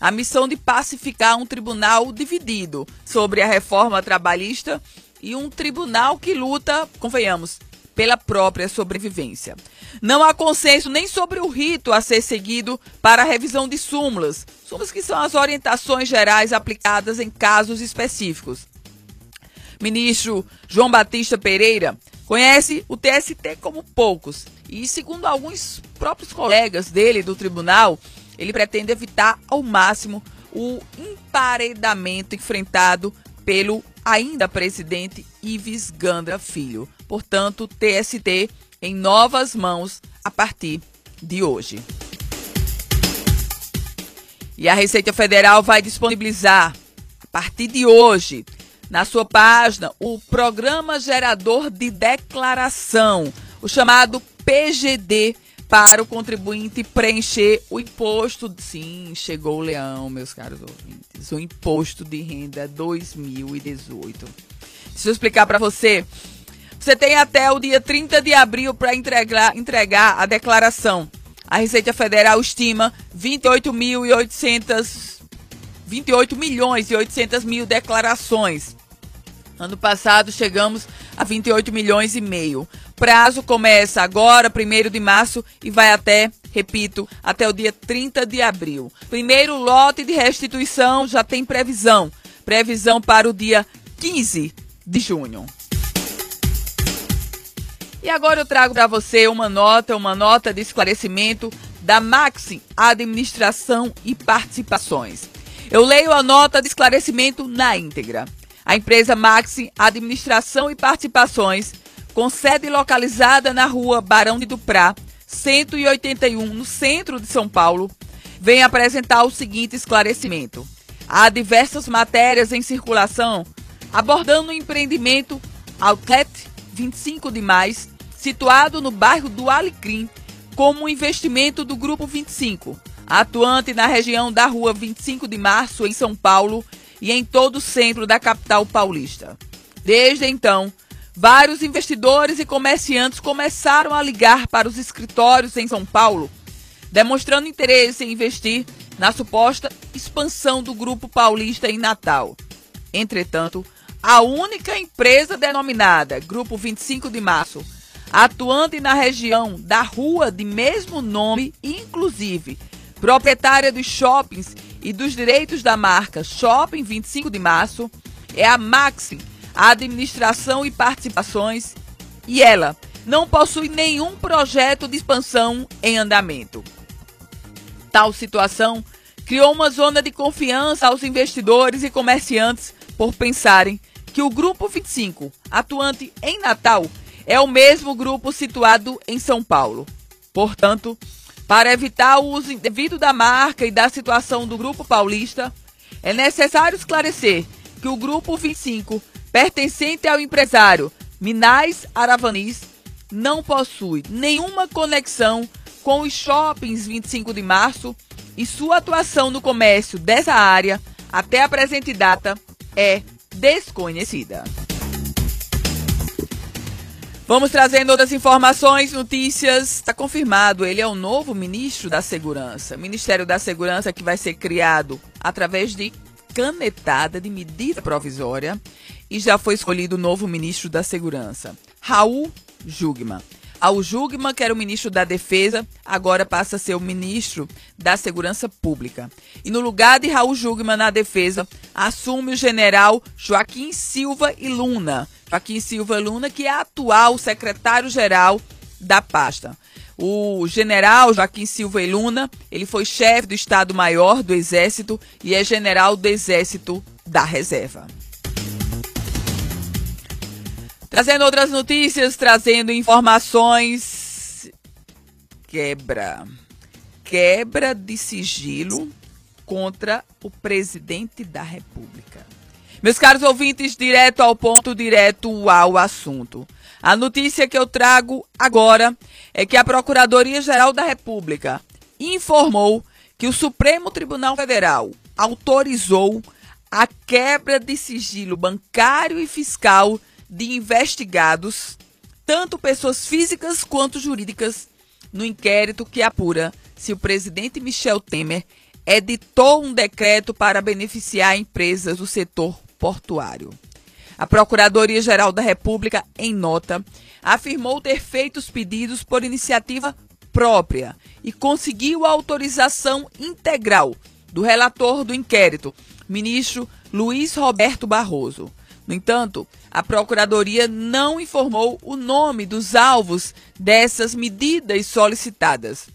A missão de pacificar um tribunal dividido sobre a reforma trabalhista e um tribunal que luta, convenhamos, pela própria sobrevivência. Não há consenso nem sobre o rito a ser seguido para a revisão de súmulas, súmulas que são as orientações gerais aplicadas em casos específicos. Ministro João Batista Pereira conhece o TST como poucos e, segundo alguns próprios colegas dele do tribunal, ele pretende evitar ao máximo o emparedamento enfrentado pelo ainda presidente Ives Gandra Filho. Portanto, TST em novas mãos a partir de hoje. E a Receita Federal vai disponibilizar, a partir de hoje, na sua página, o Programa Gerador de Declaração, o chamado PGD, para o contribuinte preencher o imposto. Sim, chegou o leão, meus caros ouvintes. O imposto de renda 2018. Deixa eu explicar para você você tem até o dia 30 de abril para entregar, entregar a declaração. A Receita Federal estima 28.800 28 milhões e 800 mil declarações. Ano passado chegamos a 28 milhões e meio. Prazo começa agora, 1 de março, e vai até, repito, até o dia 30 de abril. Primeiro lote de restituição já tem previsão. Previsão para o dia 15 de junho. E agora eu trago para você uma nota, uma nota de esclarecimento da Maxi Administração e Participações. Eu leio a nota de esclarecimento na íntegra. A empresa Maxi Administração e Participações, com sede localizada na rua Barão de Duprá, 181, no centro de São Paulo, vem apresentar o seguinte esclarecimento. Há diversas matérias em circulação abordando o empreendimento Outlet 25 de mais situado no bairro do Alecrim, como um investimento do Grupo 25, atuante na região da Rua 25 de Março, em São Paulo, e em todo o centro da capital paulista. Desde então, vários investidores e comerciantes começaram a ligar para os escritórios em São Paulo, demonstrando interesse em investir na suposta expansão do Grupo Paulista em Natal. Entretanto, a única empresa denominada Grupo 25 de Março, atuante na região da rua de mesmo nome, inclusive proprietária dos shoppings e dos direitos da marca Shopping 25 de Março, é a Maxi, a administração e participações, e ela não possui nenhum projeto de expansão em andamento. Tal situação criou uma zona de confiança aos investidores e comerciantes por pensarem que o Grupo 25, atuante em Natal, é o mesmo grupo situado em São Paulo. Portanto, para evitar o uso indevido da marca e da situação do Grupo Paulista, é necessário esclarecer que o Grupo 25, pertencente ao empresário Minais Aravanis, não possui nenhuma conexão com os shoppings 25 de março e sua atuação no comércio dessa área até a presente data é desconhecida. Vamos trazendo outras informações, notícias. Está confirmado, ele é o novo ministro da Segurança. Ministério da Segurança que vai ser criado através de canetada de medida provisória e já foi escolhido o novo ministro da Segurança, Raul Jugman. Ao Jugman, que era o ministro da Defesa, agora passa a ser o ministro da Segurança Pública. E no lugar de Raul Jugman na Defesa, assume o general Joaquim Silva e Luna. Joaquim Silva Luna, que é atual secretário-geral da pasta. O general Joaquim Silva Luna, ele foi chefe do Estado-Maior do Exército e é general do Exército da Reserva. Trazendo outras notícias, trazendo informações. Quebra. Quebra de sigilo contra o presidente da República. Meus caros ouvintes, direto ao ponto, direto ao assunto. A notícia que eu trago agora é que a Procuradoria-Geral da República informou que o Supremo Tribunal Federal autorizou a quebra de sigilo bancário e fiscal de investigados, tanto pessoas físicas quanto jurídicas, no inquérito que apura se o presidente Michel Temer editou um decreto para beneficiar empresas do setor portuário. A Procuradoria-Geral da República, em nota, afirmou ter feito os pedidos por iniciativa própria e conseguiu a autorização integral do relator do inquérito, ministro Luiz Roberto Barroso. No entanto, a Procuradoria não informou o nome dos alvos dessas medidas solicitadas.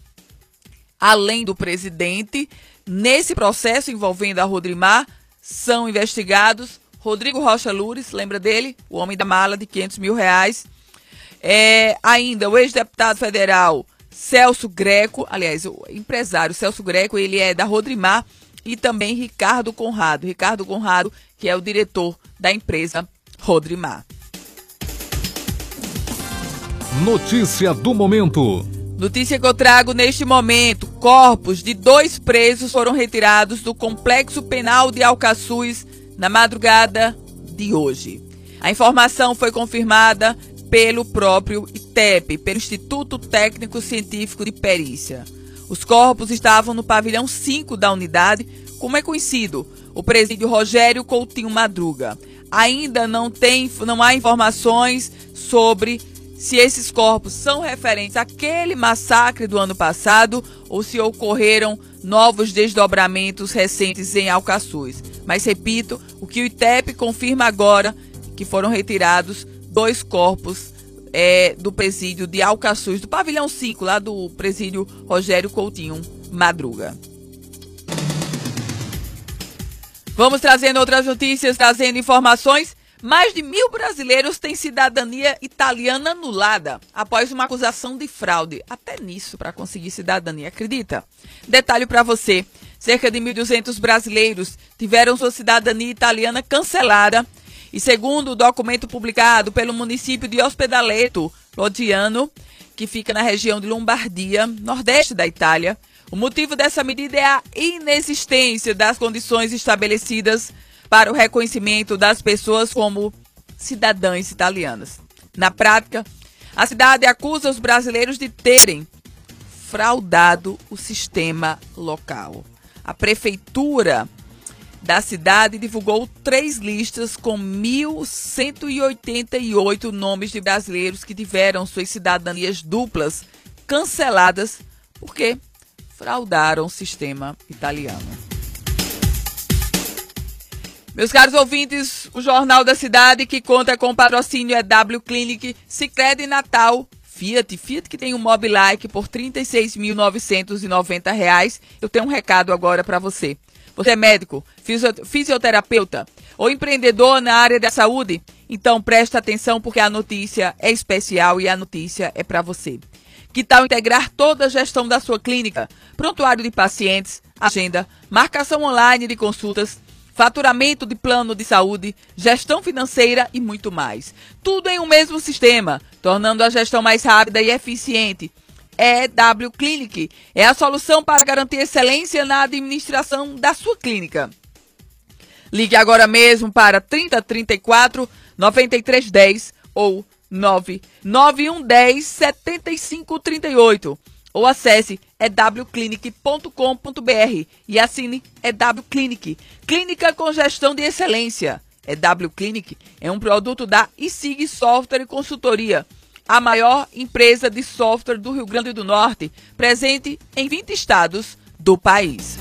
Além do presidente, nesse processo envolvendo a Rodrimar, são investigados Rodrigo Rocha Lures, lembra dele? O homem da mala de 500 mil reais. É, ainda o ex-deputado federal Celso Greco, aliás, o empresário Celso Greco, ele é da Rodrimar, e também Ricardo Conrado. Ricardo Conrado, que é o diretor da empresa Rodrimar. Notícia do momento. Notícia que eu trago neste momento: corpos de dois presos foram retirados do complexo penal de Alcaçuz na madrugada de hoje. A informação foi confirmada pelo próprio ITEP, pelo Instituto Técnico Científico de Perícia. Os corpos estavam no pavilhão 5 da unidade, como é conhecido, o presídio Rogério Coutinho Madruga. Ainda não tem, não há informações sobre se esses corpos são referentes àquele massacre do ano passado ou se ocorreram novos desdobramentos recentes em Alcaçuz. Mas repito, o que o ITEP confirma agora que foram retirados dois corpos é, do presídio de Alcaçuz, do pavilhão 5, lá do presídio Rogério Coutinho Madruga. Vamos trazendo outras notícias, trazendo informações. Mais de mil brasileiros têm cidadania italiana anulada após uma acusação de fraude. Até nisso, para conseguir cidadania, acredita? Detalhe para você: cerca de 1.200 brasileiros tiveram sua cidadania italiana cancelada. E segundo o documento publicado pelo município de Ospedaleto Lodiano, que fica na região de Lombardia, nordeste da Itália, o motivo dessa medida é a inexistência das condições estabelecidas para o reconhecimento das pessoas como cidadãs italianas. Na prática, a cidade acusa os brasileiros de terem fraudado o sistema local. A prefeitura da cidade divulgou três listas com 1.188 nomes de brasileiros que tiveram suas cidadanias duplas canceladas porque fraudaram o sistema italiano. Meus caros ouvintes, o Jornal da Cidade, que conta com o patrocínio é W Clinic, Cicred Natal, Fiat, Fiat que tem um Mobilike por R$ 36.990. Eu tenho um recado agora para você. Você é médico, fisioterapeuta ou empreendedor na área da saúde? Então preste atenção porque a notícia é especial e a notícia é para você. Que tal integrar toda a gestão da sua clínica? Prontuário de pacientes, agenda, marcação online de consultas, faturamento de plano de saúde, gestão financeira e muito mais. Tudo em um mesmo sistema, tornando a gestão mais rápida e eficiente. EW Clinic é a solução para garantir excelência na administração da sua clínica. Ligue agora mesmo para 3034 9310 ou 99110 7538 ou acesse ewclinic.com.br e assine EW Clinic, clínica com gestão de excelência. EW Clinic é um produto da ISIG Software e Consultoria, a maior empresa de software do Rio Grande do Norte, presente em 20 estados do país.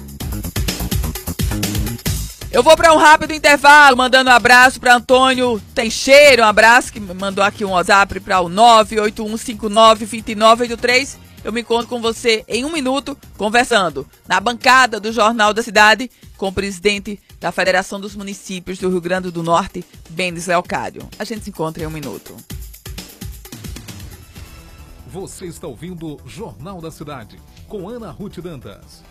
Eu vou para um rápido intervalo, mandando um abraço para Antônio Teixeira, um abraço que mandou aqui um WhatsApp para o 981592983 eu me encontro com você em um minuto, conversando na bancada do Jornal da Cidade com o presidente da Federação dos Municípios do Rio Grande do Norte, Bendes Leocádio. A gente se encontra em um minuto. Você está ouvindo Jornal da Cidade com Ana Ruth Dantas.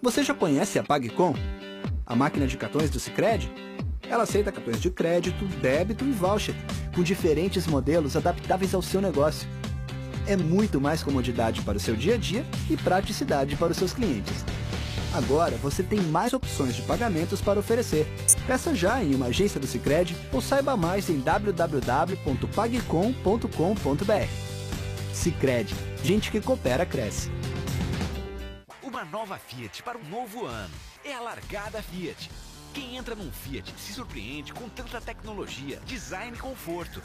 Você já conhece a PagCom? A máquina de cartões do Sicredi? Ela aceita cartões de crédito, débito e voucher, com diferentes modelos adaptáveis ao seu negócio. É muito mais comodidade para o seu dia a dia e praticidade para os seus clientes. Agora você tem mais opções de pagamentos para oferecer. Peça já em uma agência do Sicredi ou saiba mais em www.pagcom.com.br. Sicredi, gente que coopera cresce. Uma nova Fiat para um novo ano. É a largada Fiat quem entra num Fiat se surpreende com tanta tecnologia, design e conforto.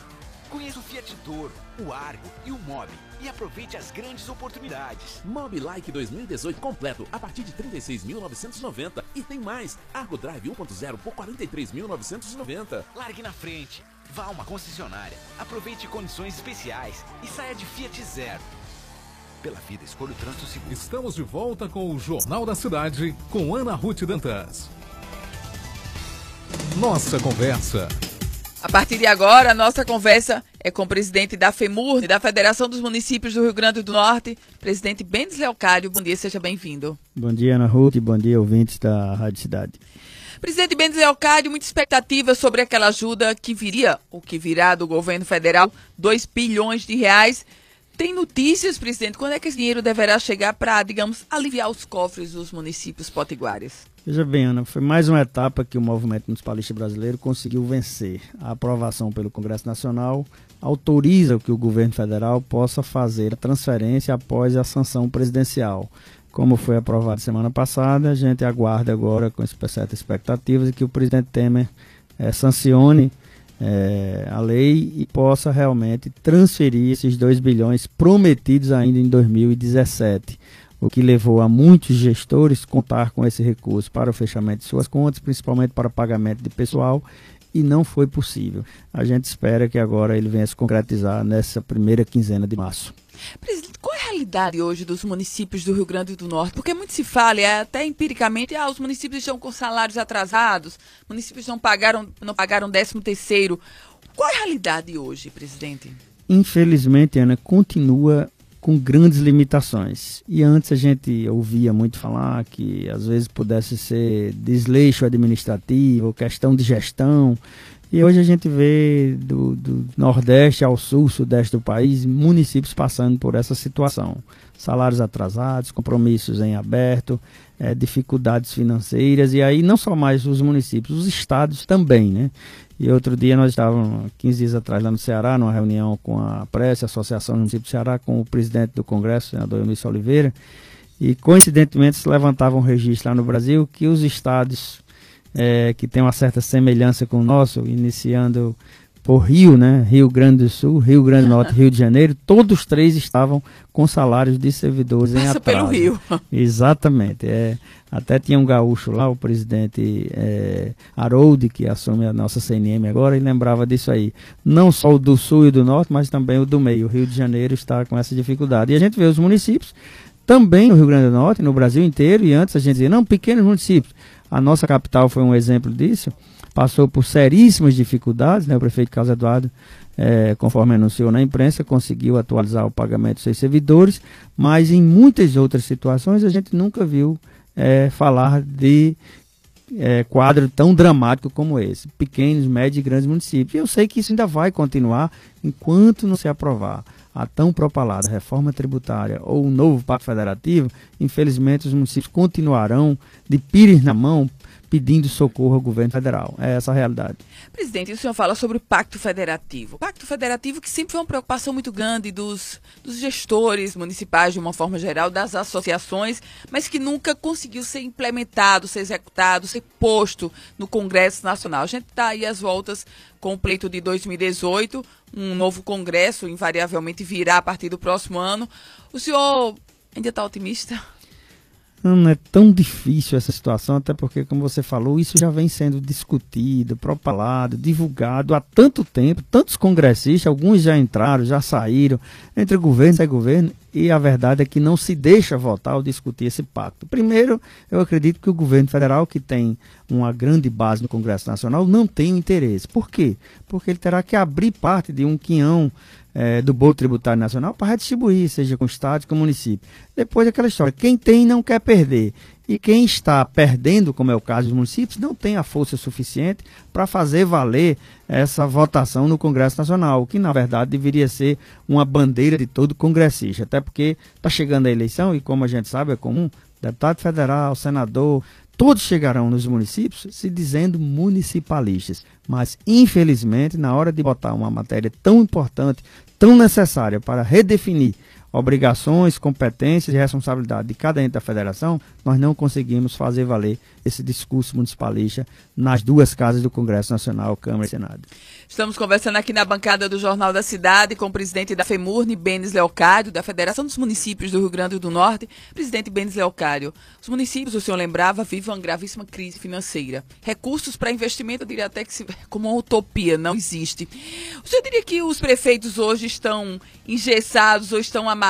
Conheça o Fiat Toro, o Argo e o Mobi e aproveite as grandes oportunidades. Mobi Like 2018 completo a partir de 36.990 e tem mais. Argo Drive 1.0 por 43.990. Largue na frente. Vá a uma concessionária, aproveite condições especiais e saia de Fiat Zero. Pela vida, escolha o trânsito seguro. Estamos de volta com o Jornal da Cidade com Ana Ruth Dantas. Nossa conversa. A partir de agora, a nossa conversa é com o presidente da FEMUR, da Federação dos Municípios do Rio Grande do Norte, presidente Bendes Leocádio. Bom dia, seja bem-vindo. Bom dia, Ana Ruth, bom dia, ouvintes da Rádio Cidade. Presidente Bendes Leocádio, muita expectativa sobre aquela ajuda que viria, ou que virá do governo federal, 2 bilhões de reais. Tem notícias, presidente, quando é que esse dinheiro deverá chegar para, digamos, aliviar os cofres dos municípios potiguares? Veja bem, Ana, foi mais uma etapa que o movimento municipalista brasileiro conseguiu vencer. A aprovação pelo Congresso Nacional autoriza que o governo federal possa fazer a transferência após a sanção presidencial. Como foi aprovado semana passada, a gente aguarda agora com certas expectativas que o presidente Temer é, sancione é, a lei e possa realmente transferir esses 2 bilhões prometidos ainda em 2017 o que levou a muitos gestores contar com esse recurso para o fechamento de suas contas, principalmente para pagamento de pessoal, e não foi possível. A gente espera que agora ele venha se concretizar nessa primeira quinzena de março. Presidente, qual é a realidade hoje dos municípios do Rio Grande do Norte? Porque muito se fala, é até empiricamente, ah, os municípios estão com salários atrasados, municípios não pagaram, não pagaram 13 terceiro. Qual é a realidade hoje, presidente? Infelizmente, Ana, continua com grandes limitações. E antes a gente ouvia muito falar que às vezes pudesse ser desleixo administrativo, questão de gestão. E hoje a gente vê do, do nordeste ao sul, sudeste do país, municípios passando por essa situação. Salários atrasados, compromissos em aberto, é, dificuldades financeiras, e aí não só mais os municípios, os estados também, né? E outro dia nós estávamos, 15 dias atrás, lá no Ceará, numa reunião com a Prece, Associação do Município do Ceará, com o presidente do Congresso, o senador Eunice Oliveira, e coincidentemente se levantava um registro lá no Brasil que os estados é, que têm uma certa semelhança com o nosso, iniciando por Rio, né? Rio Grande do Sul, Rio Grande do Norte, Rio de Janeiro, todos três estavam com salários de servidores Passa em atraso. pelo Rio. Exatamente. É, até tinha um gaúcho lá, o presidente é, Harold, que assume a nossa CNM agora, e lembrava disso aí. Não só o do Sul e do Norte, mas também o do meio. O Rio de Janeiro está com essa dificuldade. E a gente vê os municípios, também no Rio Grande do Norte, no Brasil inteiro, e antes a gente dizia, não, pequenos municípios. A nossa capital foi um exemplo disso passou por seríssimas dificuldades, né? O prefeito Carlos Eduardo, é, conforme anunciou na imprensa, conseguiu atualizar o pagamento dos seus servidores, mas em muitas outras situações a gente nunca viu é, falar de é, quadro tão dramático como esse, pequenos, médios e grandes municípios. E eu sei que isso ainda vai continuar enquanto não se aprovar a tão propalada reforma tributária ou um novo pacto federativo, infelizmente os municípios continuarão de pires na mão, pedindo socorro ao governo federal. É essa a realidade. Presidente, o senhor fala sobre o Pacto Federativo. O Pacto Federativo que sempre foi uma preocupação muito grande dos, dos gestores municipais, de uma forma geral, das associações, mas que nunca conseguiu ser implementado, ser executado, ser posto no Congresso Nacional. A gente está aí às voltas com o pleito de 2018, um novo Congresso invariavelmente virá a partir do próximo ano. O senhor ainda está otimista? Não é tão difícil essa situação, até porque, como você falou, isso já vem sendo discutido, propalado, divulgado há tanto tempo. Tantos congressistas, alguns já entraram, já saíram, entre governo e governo, e a verdade é que não se deixa votar ou discutir esse pacto. Primeiro, eu acredito que o governo federal, que tem uma grande base no Congresso Nacional, não tem interesse. Por quê? Porque ele terá que abrir parte de um quinhão é, do bolo tributário nacional para redistribuir, seja com estado, com município. Depois aquela história, quem tem não quer perder. E quem está perdendo, como é o caso dos municípios, não tem a força suficiente para fazer valer essa votação no Congresso Nacional, que na verdade deveria ser uma bandeira de todo congressista, até porque está chegando a eleição e, como a gente sabe, é comum, deputado federal, senador, todos chegarão nos municípios se dizendo municipalistas. Mas, infelizmente, na hora de botar uma matéria tão importante, tão necessária para redefinir obrigações, competências e responsabilidade de cada ente da federação, nós não conseguimos fazer valer esse discurso municipalista nas duas casas do Congresso Nacional, Câmara e Senado. Estamos conversando aqui na bancada do Jornal da Cidade com o presidente da FEMURNE, Benes Leocádio, da Federação dos Municípios do Rio Grande do Norte. Presidente Benes Leocádio, os municípios, o senhor lembrava, vivem uma gravíssima crise financeira. Recursos para investimento, eu diria até que se, como uma utopia, não existe. O senhor diria que os prefeitos hoje estão engessados ou estão amarrados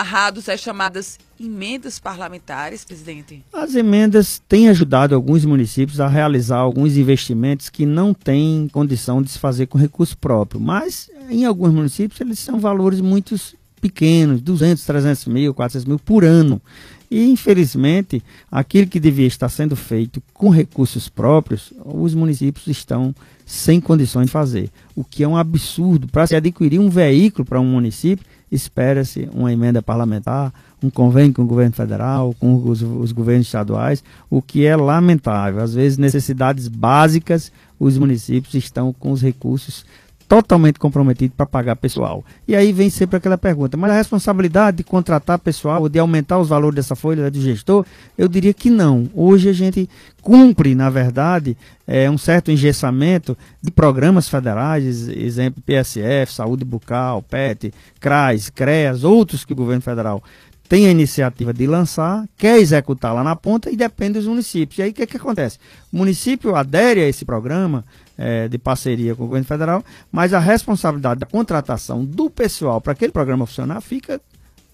às chamadas emendas parlamentares, presidente? As emendas têm ajudado alguns municípios a realizar alguns investimentos que não têm condição de se fazer com recurso próprio, mas em alguns municípios eles são valores muito pequenos, 200, 300 mil, 400 mil por ano. E, infelizmente, aquilo que devia estar sendo feito com recursos próprios, os municípios estão sem condições de fazer. O que é um absurdo. Para se adquirir um veículo para um município, espera-se uma emenda parlamentar, um convênio com o governo federal, com os, os, governos estaduais, o que é lamentável. Às vezes, necessidades básicas, os municípios estão com os recursos totalmente comprometidos para pagar pessoal. E aí vem sempre aquela pergunta, mas a responsabilidade de contratar pessoal, de aumentar os valores dessa folha do gestor, eu diria que não. Hoje a gente cumpre, na verdade, é, um certo engessamento de programas federais, exemplo PSF, Saúde Bucal, PET, CRAS, CREAS, outros que o governo federal tem a iniciativa de lançar, quer executar lá na ponta e depende dos municípios. E aí o que, que acontece? O município adere a esse programa é, de parceria com o governo federal, mas a responsabilidade da contratação do pessoal para aquele programa funcionar fica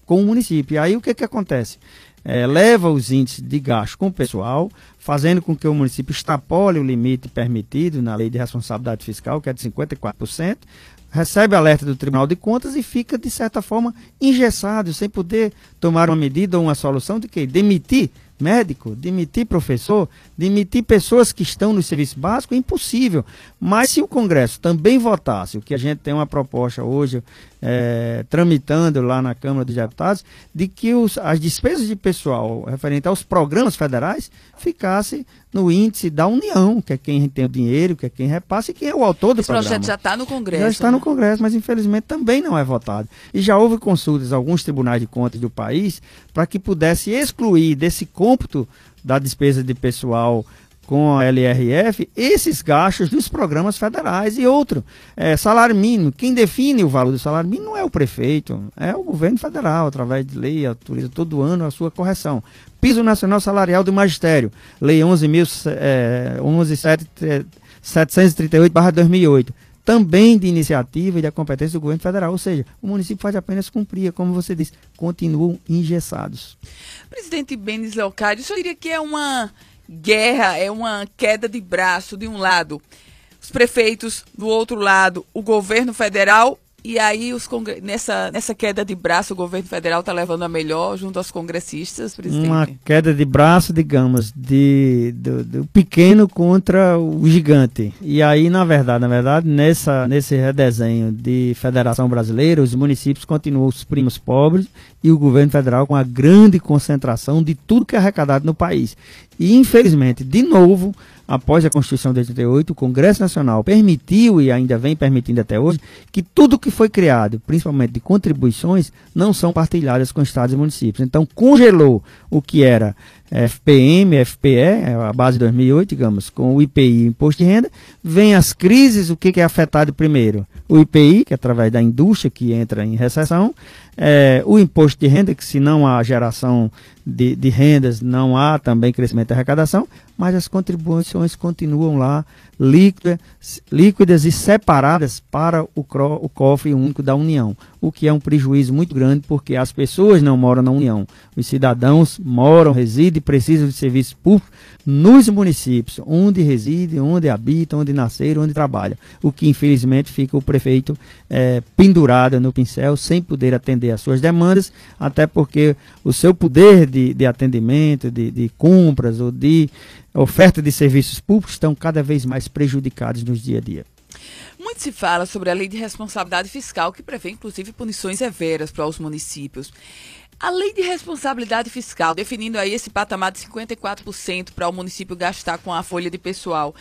com o município. E aí o que, que acontece? É, leva os índices de gasto com o pessoal, fazendo com que o município extrapole o limite permitido na lei de responsabilidade fiscal, que é de 54%, recebe alerta do Tribunal de Contas e fica, de certa forma, engessado, sem poder tomar uma medida ou uma solução de que demitir médico, demitir professor, demitir pessoas que estão no serviço básico, é impossível. Mas se o Congresso também votasse, o que a gente tem uma proposta hoje é, tramitando lá na Câmara dos Deputados, de que os, as despesas de pessoal referente aos programas federais ficasse no índice da União, que é quem tem o dinheiro, que é quem repassa e quem é o autor do Esse programa. projeto já está no Congresso. Já está né? no Congresso, mas infelizmente também não é votado. E já houve consultas a alguns tribunais de contas do país para que pudesse excluir desse cômputo da despesa de pessoal com a LRF esses gastos dos programas federais e outro. É, salário mínimo, quem define o valor do salário mínimo não é o prefeito, é o governo federal, através de lei, autoriza todo ano a sua correção. Piso Nacional Salarial do Magistério, Lei 11.738-2008, também de iniciativa e da competência do governo federal, ou seja, o município faz apenas cumprir, como você disse, continuam engessados. Presidente Benes Leocádio, o senhor diria que é uma guerra, é uma queda de braço de um lado, os prefeitos, do outro lado, o governo federal, e aí os congre... nessa, nessa queda de braço o governo federal está levando a melhor junto aos congressistas, presidente? Uma queda de braço, digamos, de, do, do, pequeno contra o gigante. E aí, na verdade, na verdade, nessa, nesse redesenho de Federação Brasileira, os municípios continuam os primos pobres e o governo federal com a grande concentração de tudo que é arrecadado no país. E, infelizmente, de novo, após a Constituição de 88, o Congresso Nacional permitiu e ainda vem permitindo até hoje que tudo que foi criado, principalmente de contribuições, não são partilhadas com estados e municípios. Então, congelou o que era FPM, FPE, a base de 2008, digamos, com o IPI, Imposto de Renda, vem as crises, o que, que é afetado primeiro? O IPI, que é através da indústria que entra em recessão, é, o imposto de renda, que se não há geração de, de rendas, não há também crescimento da arrecadação, mas as contribuições continuam lá líquidas, líquidas e separadas para o, o cofre único da União, o que é um prejuízo muito grande porque as pessoas não moram na União. Os cidadãos moram, residem e precisam de serviços públicos nos municípios, onde residem, onde habitam, onde nasceram, onde trabalham. O que infelizmente fica o prefeito é, pendurado no pincel, sem poder atender às suas demandas, até porque o seu poder de, de atendimento, de, de compras ou de oferta de serviços públicos estão cada vez mais prejudicados nos dia a dia. Muito se fala sobre a lei de responsabilidade fiscal, que prevê inclusive punições severas para os municípios. A lei de responsabilidade fiscal, definindo aí esse patamar de 54% para o município gastar com a folha de pessoal,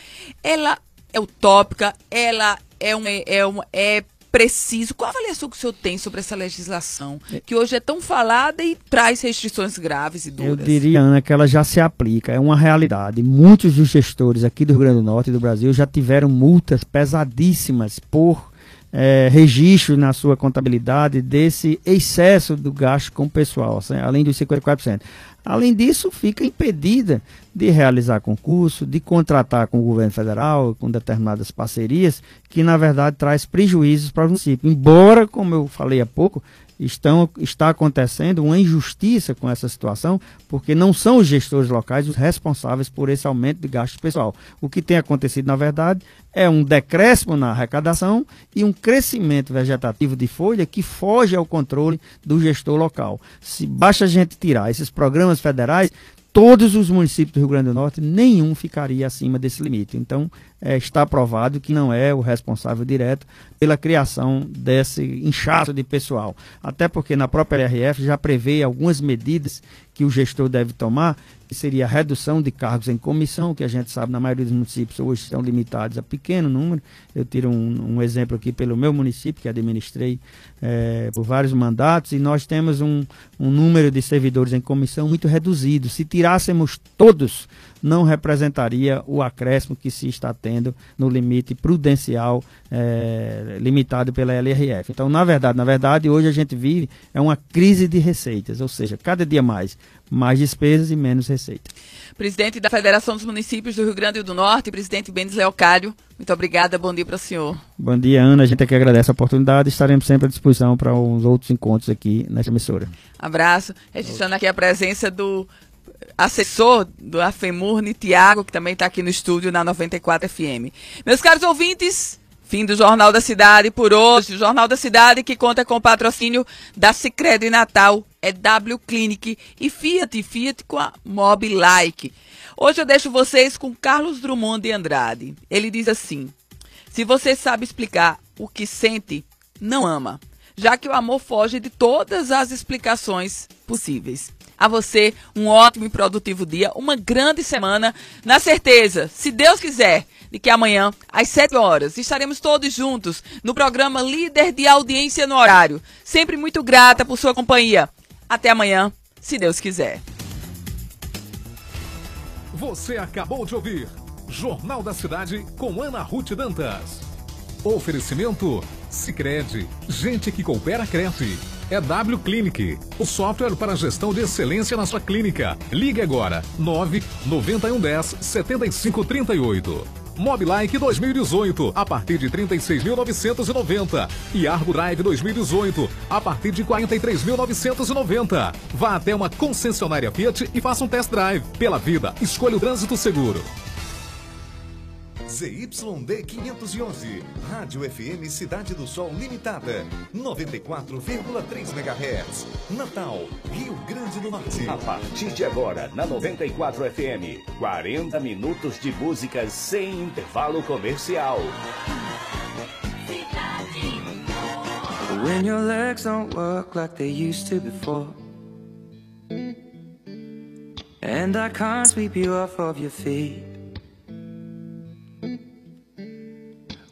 ela é utópica, ela é, um, é, um, é preciso. Qual a avaliação que o senhor tem sobre essa legislação, que hoje é tão falada e traz restrições graves e duras? Eu diria, Ana, que ela já se aplica, é uma realidade. Muitos dos gestores aqui do Rio Grande do Norte e do Brasil já tiveram multas pesadíssimas por é, registro na sua contabilidade desse excesso do gasto com o pessoal, assim, além dos 54%. Além disso, fica impedida de realizar concurso, de contratar com o governo federal, com determinadas parcerias, que na verdade traz prejuízos para o município. Embora, como eu falei há pouco, estão, está acontecendo uma injustiça com essa situação, porque não são os gestores locais os responsáveis por esse aumento de gasto pessoal. O que tem acontecido, na verdade, é um decréscimo na arrecadação e um crescimento vegetativo de folha que foge ao controle do gestor local. Se basta a gente tirar esses programas federais, todos os municípios do Rio Grande do Norte, nenhum ficaria acima desse limite. Então, é, está provado que não é o responsável direto pela criação desse inchaço de pessoal. Até porque na própria LRF já prevê algumas medidas que o gestor deve tomar, seria a redução de cargos em comissão, que a gente sabe na maioria dos municípios hoje estão limitados a pequeno número. Eu tiro um, um exemplo aqui pelo meu município, que administrei é, por vários mandatos, e nós temos um, um número de servidores em comissão muito reduzido. Se tirássemos todos, não representaria o acréscimo que se está tendo no limite prudencial é, limitado pela LRF. Então, na verdade, na verdade, hoje a gente vive é uma crise de receitas, ou seja, cada dia mais mais despesas e menos receita. Presidente da Federação dos Municípios do Rio Grande do Norte, presidente Bendes Leocário, muito obrigada, bom dia para o senhor. Bom dia, Ana, a gente é que agradece a oportunidade, estaremos sempre à disposição para os outros encontros aqui nesta emissora. Abraço, registrando aqui a presença do assessor do AFEMURNE, Tiago, que também está aqui no estúdio na 94 FM. Meus caros ouvintes, Fim do Jornal da Cidade por hoje. O Jornal da Cidade que conta com o patrocínio da Sicredi Natal, é W Clinic e Fiat, Fiat com a Mobilike. Hoje eu deixo vocês com Carlos Drummond de Andrade. Ele diz assim: Se você sabe explicar o que sente, não ama, já que o amor foge de todas as explicações possíveis. A você, um ótimo e produtivo dia, uma grande semana, na certeza, se Deus quiser, de que amanhã, às 7 horas, estaremos todos juntos no programa Líder de Audiência no Horário. Sempre muito grata por sua companhia. Até amanhã, se Deus quiser. Você acabou de ouvir Jornal da Cidade com Ana Ruth Dantas. Oferecimento Sicredi, gente que coopera cresce. É W Clinic, o software para gestão de excelência na sua clínica. Ligue agora 9 9110 7538. Mobilike 2018 a partir de 36.990 e Argo Drive 2018 a partir de 43.990. Vá até uma concessionária Fiat e faça um test drive. Pela vida, escolha o trânsito seguro. ZYD 511, Rádio FM Cidade do Sol Limitada, 94,3 MHz, Natal, Rio Grande do Norte. A partir de agora, na 94 FM, 40 minutos de músicas sem intervalo comercial. When your legs don't work like they used to before. And I can't sweep you off of your feet.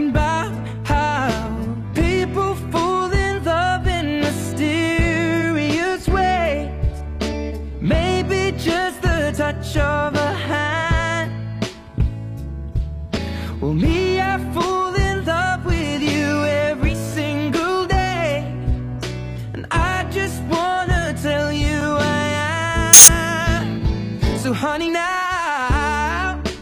I'm about how people fall in love in mysterious ways. Maybe just the touch of a hand. Well, me